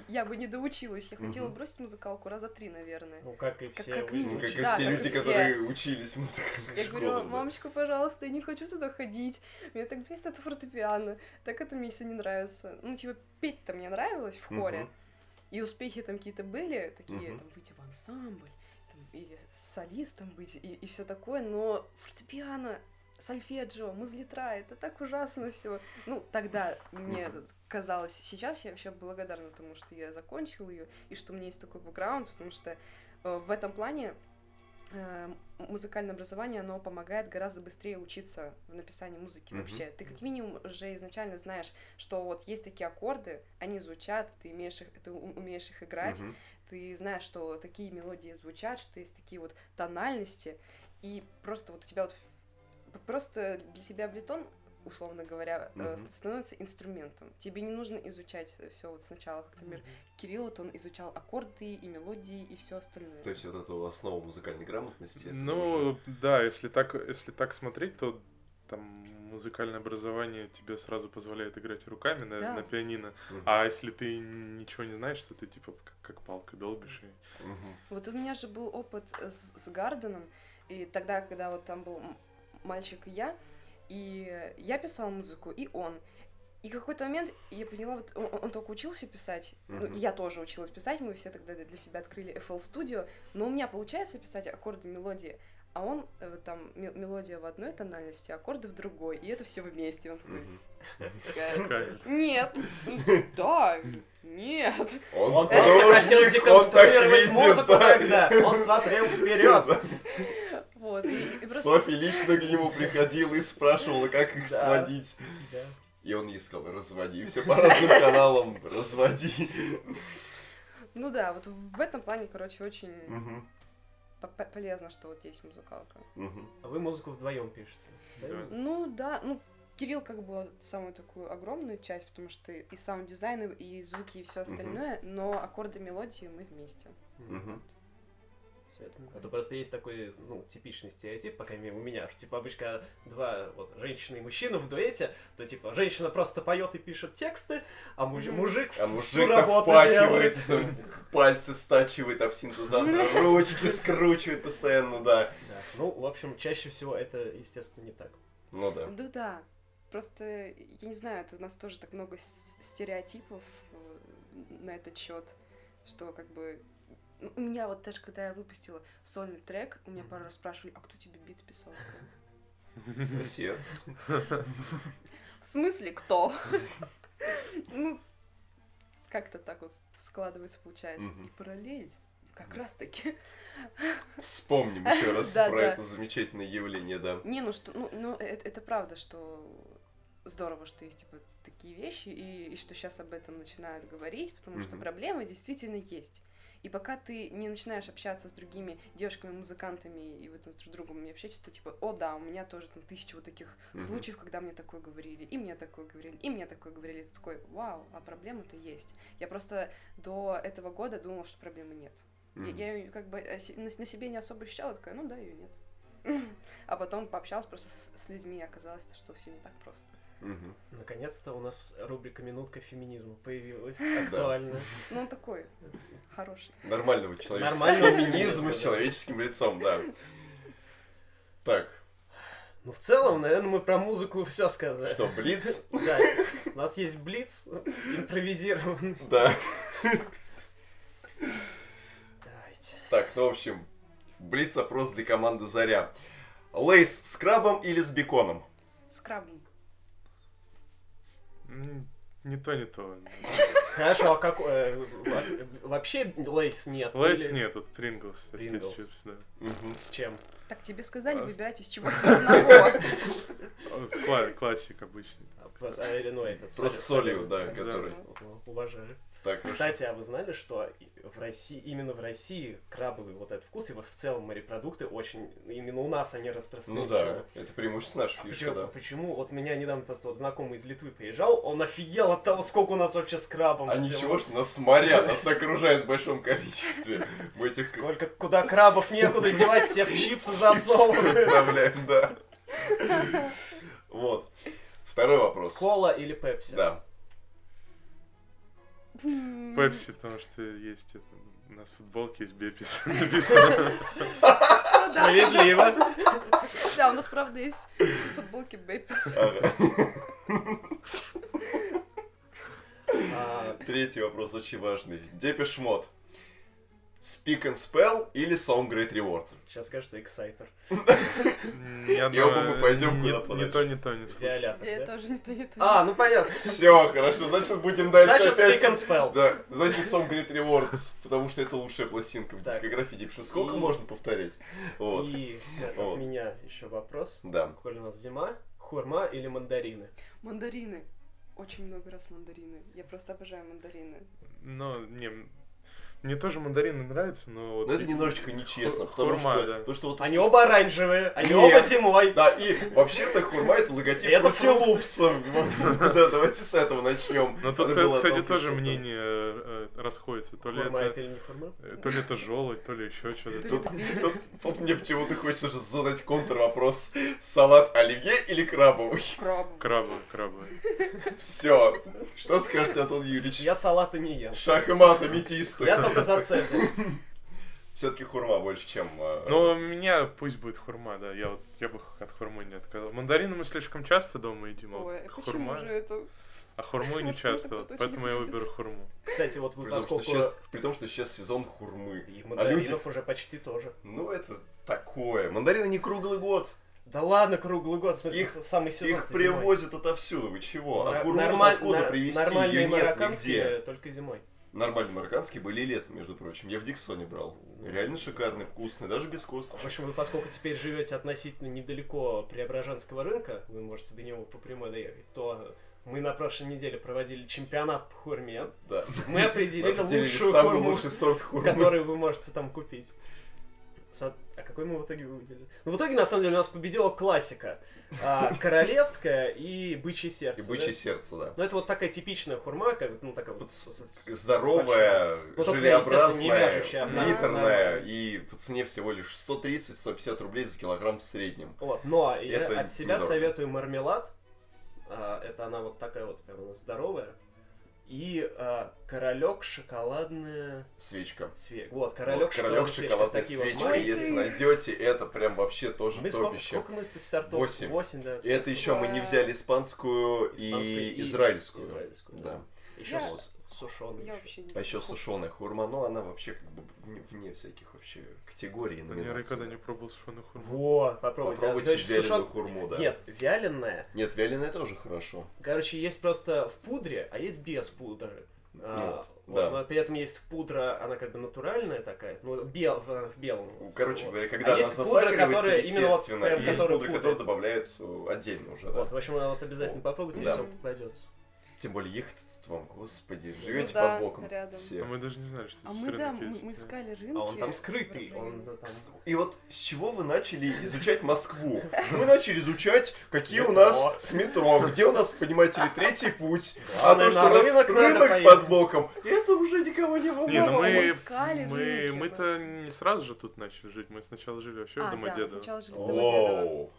Я бы не доучилась. Я хотела бросить музыкалку раза три, наверное. Ну, как и все как и Да, все как и люди, все. которые учились в музыкальной Я школе. говорила, да. мамочка, пожалуйста, я не хочу туда ходить. Мне так бесит это фортепиано. Так это мне все не нравится. Ну, типа, петь-то мне нравилось в хоре. И успехи там какие-то были, такие, там, выйти в ансамбль, там, или солистом быть, и, и все такое, но фортепиано, сольфеджио, музлитра, это так ужасно все. Ну, тогда мне казалось, сейчас я вообще благодарна тому, что я закончила ее, и что у меня есть такой бэкграунд, потому что э, в этом плане э, музыкальное образование, оно помогает гораздо быстрее учиться в написании музыки Мгм. вообще. Ты как минимум уже изначально знаешь, что вот есть такие аккорды, они звучат, ты имеешь их, ты умеешь их играть, Мгм. ты знаешь, что такие мелодии звучат, что есть такие вот тональности, и просто вот у тебя вот просто для себя облитон, условно говоря, э, Мгм. становится инструментом. Тебе не нужно изучать все вот сначала, как, например, Кирилл, вот он изучал аккорды и мелодии и все остальное. То есть вот эту основу музыкальной грамотности. это уже- Ну, да, если так, если так смотреть, то там музыкальное образование тебе сразу позволяет играть руками на, Да. на пианино. Мгм. А если ты ничего не знаешь, то ты типа как, как палкой долбишь. И... Мгм. Вот у меня же был опыт с, с Гарденом, и тогда, когда вот там был мальчик и я, и я писала музыку, и он. И какой-то момент я поняла, вот он, он только учился писать, ну, Мгм. и я тоже училась писать, мы все тогда для себя открыли FL Studio, но у меня получается писать аккорды, мелодии, а он э, там ме- мелодия в одной тональности, аккорды в другой, и это все вместе. Он такой, нет, да, нет. Он, просто хотел деконструировать видит, музыку да. тогда. Он смотрел вперед. Вот, и, и просто... Софья лично к нему приходила и спрашивала, как их Да. сводить. И он ей сказал, разводи. Все по разным каналам, разводи. Ну да, вот в этом плане, короче, очень Мгм, по- по- полезно, что вот есть музыкалка. мгм. А вы музыку вдвоем пишете? Да. Ну да, ну Кирилл как бы самую такую огромную часть, потому что и саунд-дизайн, и звуки, и все остальное, но аккорды мелодии мы вместе. Мгм. Всё это. А то просто есть такой, ну, типичный стереотип, по крайней мере, у меня, что, типа, обычно, два, вот, женщина и мужчина в дуэте, то, типа, женщина просто поет и пишет тексты, а муж- Мгм. мужик А всю мужик работу делает. пальцы стачивает об синтезатор, ручки скручивает постоянно, да. Да. Ну, в общем, чаще всего это, естественно, не так. Ну да. Ну да, просто, я не знаю, это у нас тоже так много стереотипов э, на этот счет, что как бы... ну, У меня вот даже, когда я выпустила сольный трек, у меня пару раз спрашивали, а кто тебе бит писал? Сосед. В смысле, кто? Ну, как-то так вот складывается, получается. И параллель. Как раз таки. Вспомним еще раз про это замечательное явление, да. Не, ну что, ну, ну это, это правда, что здорово, что есть типа такие вещи, и, и что сейчас об этом начинают говорить, потому что проблемы действительно есть. И пока ты не начинаешь общаться с другими девушками-музыкантами, и вы там друг с другом не общаетесь, то типа, о да, у меня тоже там тысяча вот таких Мгм. случаев, когда мне такое говорили, и мне такое говорили, и мне такое говорили. Ты такой, вау, а проблема-то есть. Я просто до этого года думала, что проблемы нет. Я- Мгм. Я, ее как бы на, на себе не особо ощущала, такая, ну да, ее нет. А потом пообщалась просто с, с людьми, и оказалось, что все не так просто. Мгм. Наконец-то у нас рубрика «Минутка феминизма» появилась. Актуально. Ну, он такой хороший. Нормального человеческого Нормального феминизма с человеческим лицом, да. Так, Ну, в целом, наверное, мы про музыку все сказали. что, Блиц? Да, у нас есть блиц импровизированный. Да. Давайте. Так, ну, в общем, Блиц-опрос для команды Заря. Lay's с крабом или с беконом? С крабом. Не то, не то. Хорошо, а как... э, во- вообще Lay's нет? Lay's или нет, тут Pringles. Pringles. чипс, да. Мгм. С чем? Так тебе сказали, А. выбирать из чего-то одного. Кла- Классик обычный. А, просто- а, или, ну, этот... Просто соли- солью, да, который... Уважаю. Так, хорошо. Кстати, а вы знали, что в России, именно в России крабовый вот этот вкус, и вот в целом морепродукты очень, именно у нас они распространены. Ну да, это преимущество наша А фишка, почему, да. почему? Вот меня недавно просто вот знакомый из Литвы приезжал, он офигел от того, сколько у нас вообще с крабом А всего. ничего, что нас моря, нас окружает в большом количестве. Мы этих Сколько, куда крабов некуда девать, все в чипсы засовывают. отправляем, да. Вот. Второй вопрос. Кола или пепси? Да. Пепси, потому что есть это, у нас в футболке есть Bepis написано. Справедливо. Да, у нас правда есть футболки Bepis. Ага. А, Третий вопрос очень важный. Depeche Mode. Speak and Spell или Some Great Reward? сейчас скажу, что Exciter. Ни одно- оба мы пойдем ни- куда подальше. то, ни то не слушаю. Violator, Я тоже не то, не то. А, ну понятно. Все, хорошо, значит будем дальше Значит. Speak and Spell. Да, значит Song Great Reward, потому что это лучшая пластинка в дискографии Deep Сколько можно повторять? Вот, И от Вот. меня еще вопрос. да. Коль у нас зима, хурма или мандарины? Мандарины. Очень много раз мандарины. Я просто обожаю мандарины. Но, не, мне тоже мандарины нравятся, но... вот Но это немножечко нечестно, Ху- потому хурма, что, да. потому что вот Они оба оранжевые, они Нет. оба зимой. Да, и вообще-то хурма это логотип Это. Loops. Да, давайте с этого начнем. Но тут, кстати, тоже мнения э, расходятся. То ли, Хурма это или не хурма? то ли это желудь, то ли еще что-то. Тут, мне почему-то хочется задать контрвопрос. Салат оливье или крабовый? Краб. Крабы, крабы. Все. Что скажете, Антон Юрьевич? Я салаты не ем. Шах и мат, аметисты. Я только за Цезарь. Все-таки хурма больше, чем... э, Но у меня пусть будет хурма, да. Я вот я бы от хурмы не отказал. Мандарины мы слишком часто дома едим, а Ой, вот а почему хурма. же это? А хурму не часто, вот, поэтому я выберу хурму. Кстати, вот вы При том, поскольку... сейчас, при том, что сейчас сезон хурмы. И А люди... мандаринов уже почти тоже. Ну, это такое. Мандарины не круглый год. Да ладно, круглый год, в смысле, Их- самый сезон Их привозят отовсюду. Вы чего? А хурму Нормаль- откуда нар- привезти? Нормальные Ее нет марокканские нигде. только зимой. Нормальные марокканские были летом, между прочим. Я в Диксоне брал. Реально шикарные, вкусные, даже без В косточек. общем, вы поскольку теперь живете относительно недалеко Преображенского рынка, вы можете до него по прямой доехать, то мы на прошлой неделе проводили чемпионат по хурме. Да. Мы определили лучшую хурму, лучший сорт хурмы. которую вы можете там купить. А какой мы в итоге выделили? Ну, в итоге, на самом деле, у нас победила классика. А, королевская и бычье сердце. И бычье да? сердце, да. Ну, это вот такая типичная хурма, как, ну, такая вот... Здоровая, Ну, желеобразная, а литерная и по цене всего лишь 130-150 рублей за килограмм в среднем. Вот, но я Это от себя недорого. советую мармелад. А, это она вот такая вот прям здоровая. И а, королек шоколадная Свечка. свечка. Вот, королек Вот, королек шоколадная свечка. шоколадная вот свечка, маленькие. если найдете, это прям вообще тоже Мы сколько, топище. сколько мы сортов? Восемь. Восемь, да. И это еще мы не взяли испанскую, Испанскую и, и израильскую. израильскую, да. Еще Я- сушеный. Я вообще не А еще сушеная хурма, но она вообще как бы вне, вне всяких вообще категорий. Я номинаций. никогда не пробовал сушеную хурму. Вот, попробуйте. А Попробуйте что вяленую сушен- хурму, да. Нет, вяленая. Нет, вяленая тоже хорошо. Короче, есть просто в пудре, а есть без пудры. А, Вот, вот, да. но при этом есть пудра, она как бы натуральная такая, ну, бел, в, в белом. Короче Вот. говоря, когда А она есть пудра, засахаривается, которая именно вот естественно, прям, есть которую пудра, пудрят. которую добавляют э, отдельно уже, да. Вот, в общем, вот обязательно попробуйте, Да. если вам попадется. Тем более ехать тут вам, господи, живете Ну да, под боком рядом. все. А мы даже не знали, что А здесь мы, да, рынок мы, есть. мы да. искали рынки. А он там скрытый, он там... И вот с чего вы начали изучать Москву? Вы начали изучать, какие у нас с метро, где у нас, понимаете ли, третий путь, а то, что у нас рынок под боком, это уже никого не ну волновало. мы, искали мы, рынки, мы-то не сразу же тут начали жить, мы сначала жили вообще в А, мы Домодедово. сначала жили в Домодедово.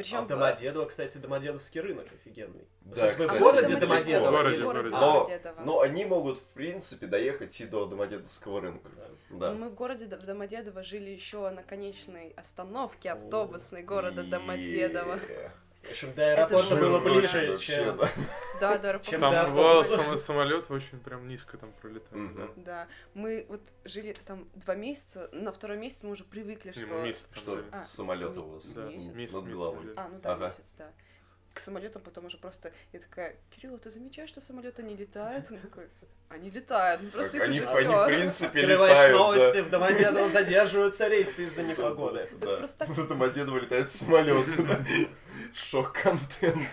А Причем в Домодедово, кстати, Домодедовский рынок офигенный. Да, кстати, в городе Домодедово. Домодедово? В городе, в городе. А, Но, Домодедово. но они могут, в принципе, доехать и до Домодедовского рынка. да. Да. Мы в городе в Домодедово жили еще на конечной остановке автобусной города Домодедово. Е. В общем, до аэропорта было ближе, Вообще, чем... да. Да, да, аэропорт. Чем Там до бывало, автобуса. само- самолет очень прям низко там пролетает, Мгм. да. Да, мы вот жили там два месяца, на второй месяц мы уже привыкли, что... месяц Что, жили. А, самолет у вас Да, месяц. месяц, над головой. А, ну да, Ага. месяц, да. К самолетам потом уже просто... Я такая, Кирилл, ты замечаешь, что самолеты не летают? Он такой, они летают, ну просто их Они, уже они, в всё». принципе, Открываешь летают, новости, да. в Домодедово задерживаются рейсы из-за непогоды. Да. просто так- В Домодедово летает самолет. Шок-контент.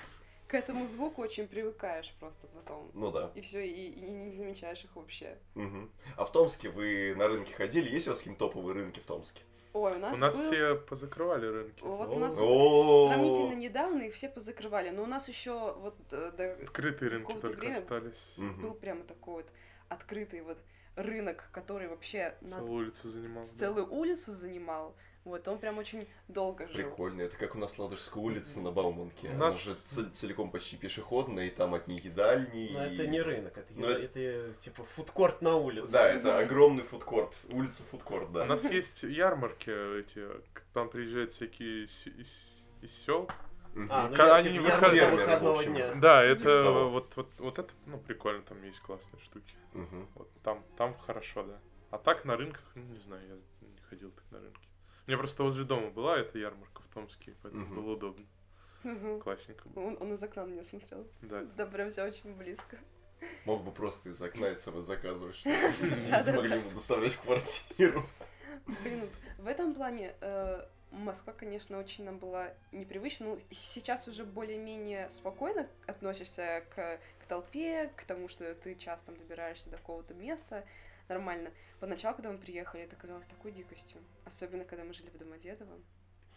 к этому звуку очень привыкаешь просто потом. Ну да. И все, и, и не замечаешь их вообще. Мгм. А в Томске вы на рынке ходили? Есть у вас какие-то топовые рынки в Томске? Ой, у нас, У нас был- все позакрывали рынки. Вот О. у нас сравнительно недавно их все позакрывали, но у нас еще вот э, до- Открытые рынки только время остались. Был прямо такой вот открытый вот рынок, который вообще на Целую улицу занимал. да. целую улицу занимал. Вот, он прям очень долго жил. Прикольно, это как у нас Ладожская улица на Бауманке. У Она нас- же ц- целиком почти пешеходная, и там одни едальни. Но и- это не рынок, это, Ну, еда- это типа фудкорт на улице. Да, это огромный фудкорт. Улица фудкорт, да. У нас есть ярмарки эти, к- там приезжают всякие сел. А, ну Ка- я, они типа, выход- в выходного общем. дня. Да, Типа это вот, вот, вот это, ну, прикольно, там есть классные штуки. Мгм. Вот там, там хорошо, да. А так на рынках, ну, не знаю, я не ходил так на рынке. У меня просто возле дома была эта ярмарка в Томске, поэтому Мгм. было удобно. Мгм. Классненько было. Он, он из окна на меня смотрел. Да. Да, прям все очень близко. Мог бы просто из окна это самое заказывать, чтобы не Да-да-да. могли бы доставлять в квартиру. Блин, в этом плане э, Москва, конечно, очень нам была непривычна. Ну, сейчас уже более-менее спокойно относишься к, к толпе, к тому, что ты часто там добираешься до какого-то места. Нормально. Поначалу, когда мы приехали, это казалось такой дикостью. Особенно, когда мы жили в Домодедово.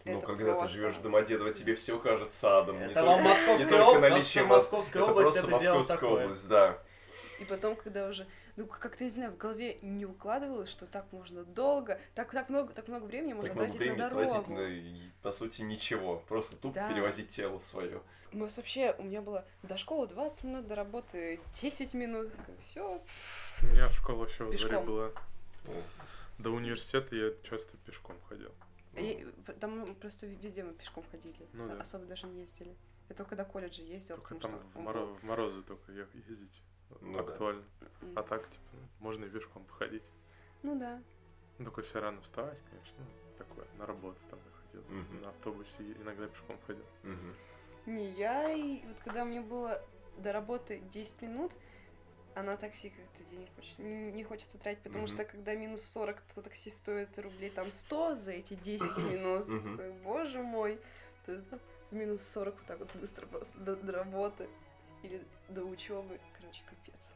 Ну, Это когда ты просто- живешь в Домодедово, тебе все кажется адом. Не Это только- вам не Московская только область, наличие просто мос- Московская область, это Московская такое. область, да. И потом, когда уже, ну, как-то, не знаю, в голове не укладывалось, что так можно долго, так, так много, так много времени можно Так много тратить на времени дорогу. тратить на, и, по сути, ничего. Просто тупо Да. перевозить тело свое. У нас вообще, у меня было до школы 20 минут, до работы 10 минут. Все. У меня школа вообще во дворе Пешком. была. До университета я часто пешком ходил. Там просто везде мы пешком ходили. Ну да. Особо даже не ездили. Я только до колледжа ездила, Только потому там что... в, моро- в морозы только ездить Ну да. актуально. М. А так, типа, можно и пешком походить. Ну да. Ну, только если рано вставать, конечно, такое, на работу там я ходил. Мгм. На автобусе иногда пешком ходил. мгм. Не, я, и вот когда мне было до работы 10 минут, а на такси как-то денег хочется, не хочется тратить, потому Мгм. что когда минус 40, то такси стоит рублей там 100 за эти 10 минут. Такой, боже мой, ты в минус 40 вот так вот быстро просто до, до работы или до учебы. Короче, капец.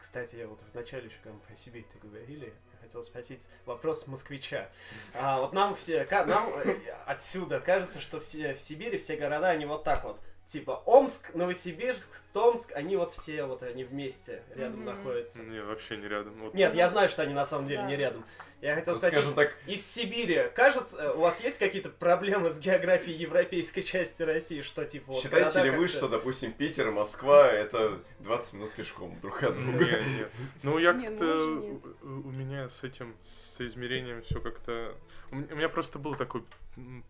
Кстати, я вот в начале еще, когда мы про Сибирь ты говорили, я хотел спросить вопрос москвича. А, вот нам все, нам э, отсюда кажется, что все в Сибири, все города, они вот так вот. Типа Омск, Новосибирск, Томск, они вот все вот они вместе рядом Мгм. находятся. Не, вообще не рядом. Вот Нет, я знаю, что они на самом деле Да. не рядом. Я хотел Ну, спросить, так, из Сибири, кажется, у вас есть какие-то проблемы с географией европейской части России, что типа вот считаете ли вы, что, допустим, Питер и Москва это 20 минут пешком друг от друга? не. Ну, я ну, как-то... нет. У меня с этим, с измерением все как-то... У меня просто был такой,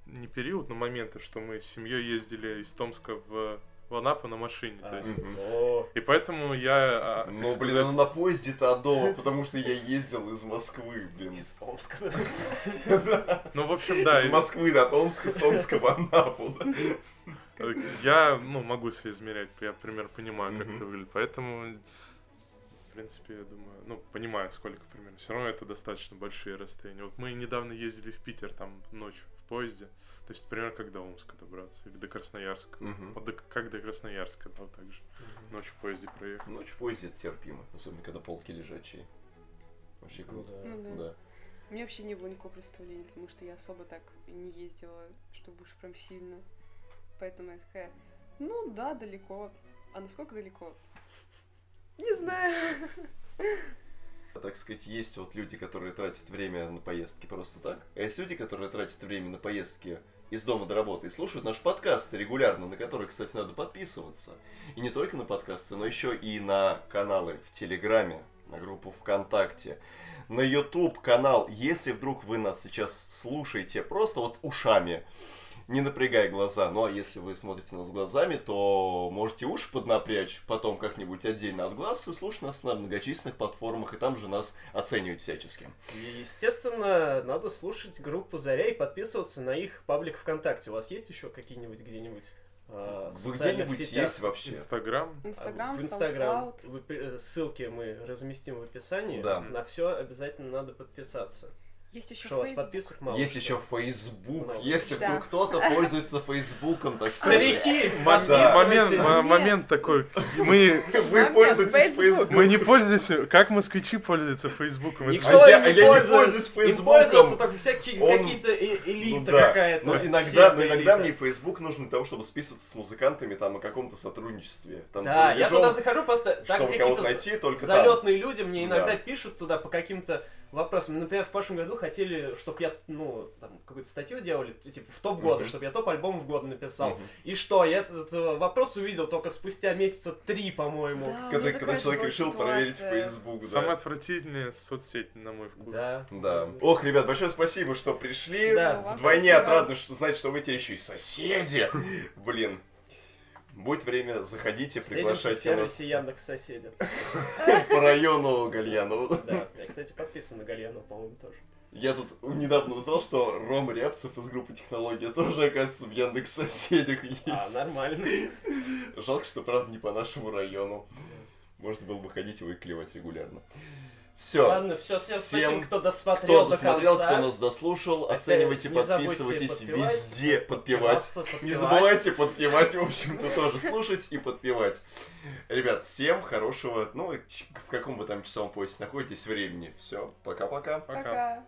не период, но моменты, что мы с семьей ездили из Томска в, в Анапу на машине. А, То есть. О, И поэтому я... а, Ну, блин, сказать, ну на поезде-то адово, потому что я ездил из Москвы, блин. из Томска. Ну, в общем, да. Из Москвы до Томска, с Томска в Анапу. Я, ну, могу соизмерять, я примерно понимаю, как это выглядит. Поэтому, в принципе, я думаю, ну, понимаю, сколько примерно. Все равно это достаточно большие расстояния. Вот мы недавно ездили в Питер, там, ночью в поезде. То есть, примерно, как до Омска добраться, или до Красноярска. Мгм. Вот до- как до Красноярска, да, вот так же. Ночью в поезде проехать. Ночь в поезде это терпимо, особенно когда полки лежачие. Вообще Ну круто. да. Ну да. Да. У меня вообще не было никакого представления, потому что я особо так не ездила, чтобы уж прям сильно. Поэтому я такая, ну да, далеко. А насколько далеко? Не знаю. Так сказать, есть вот люди, которые тратят время на поездки просто так. А есть люди, которые тратят время на поездки из дома до работы и слушают наши подкасты регулярно, на которые, кстати, надо подписываться. И не только на подкасты, но еще и на каналы в Телеграме, на группу ВКонтакте, на YouTube канал. Если вдруг вы нас сейчас слушаете просто вот ушами, не напрягая глаза. Ну а если вы смотрите нас глазами, то можете уши поднапрячь потом как-нибудь отдельно от глаз и слушать нас на многочисленных платформах, и там же нас оценивать всячески. И, естественно, надо слушать группу Заря и подписываться на их паблик ВКонтакте. У вас есть еще какие-нибудь где-нибудь а, в Вы социальных где-нибудь сетях? есть вообще? Инстаграм. Инстаграм, в Инстаграм. Э, Ссылки мы разместим в описании. Да. На все обязательно надо подписаться. Есть еще Что, у вас Facebook. подписок мало? Есть еще? Facebook. Много. Если Да. вдруг кто-то пользуется Фейсбуком, так сказать. Старики, Да. Момент, момент такой. Мы, Вы пользуетесь Facebook. Фейсбуком. мы не пользуемся. Как москвичи пользуются Фейсбуком? Никто А я- не я не Им Фейсбуком. пользуются только всякие Он- какие-то э- элита Ну да. какая-то. Но иногда, но иногда мне Facebook нужен для того, чтобы списываться с музыкантами там о каком-то сотрудничестве. Там Да, я туда захожу просто, там чтобы какие-то кого-то найти только там. залетные люди мне иногда Да. пишут туда по каким-то вопросам. Например, в прошлом году хотели, чтобы я, ну, там, какую-то статью делали, типа, в топ года, Мгм. чтобы я топ альбомов года написал. Мгм. И что, я этот э, вопрос увидел только спустя месяца три, по-моему. Да, Когда, когда человек решил проверить ситуация. Facebook, да. самая отвратительная соцсеть, на мой вкус. Да. Да. Ох, ребят, большое спасибо, что пришли. Да. Вдвойне спасибо. отрадно что, знать, что вы теперь еще и соседи. Блин. Будет время, заходите, Встретимся в приглашайте нас сервисе Яндекс Соседи. по району Гальянова. Да, я, кстати, подписан на Гальянова, по-моему, тоже. Я тут недавно узнал, что Рома Рябцев из группы Технология тоже, оказывается, в Яндекс соседях есть. А, нормально. Жалко, что, правда, не по нашему району. Можно было бы ходить его и клевать регулярно. Все. Ладно, все, всем Всем, спасибо, кто досмотрел Кто до досмотрел, конца. кто нас дослушал, Опять оценивайте, подписывайтесь подпевать, везде, подпевать. подпеваться, Не подпевать. забывайте подпевать, в общем-то, тоже слушать и подпевать. Ребят, всем хорошего, ну, в каком вы там часовом поясе находитесь времени. Все, пока-пока. Пока. Пока.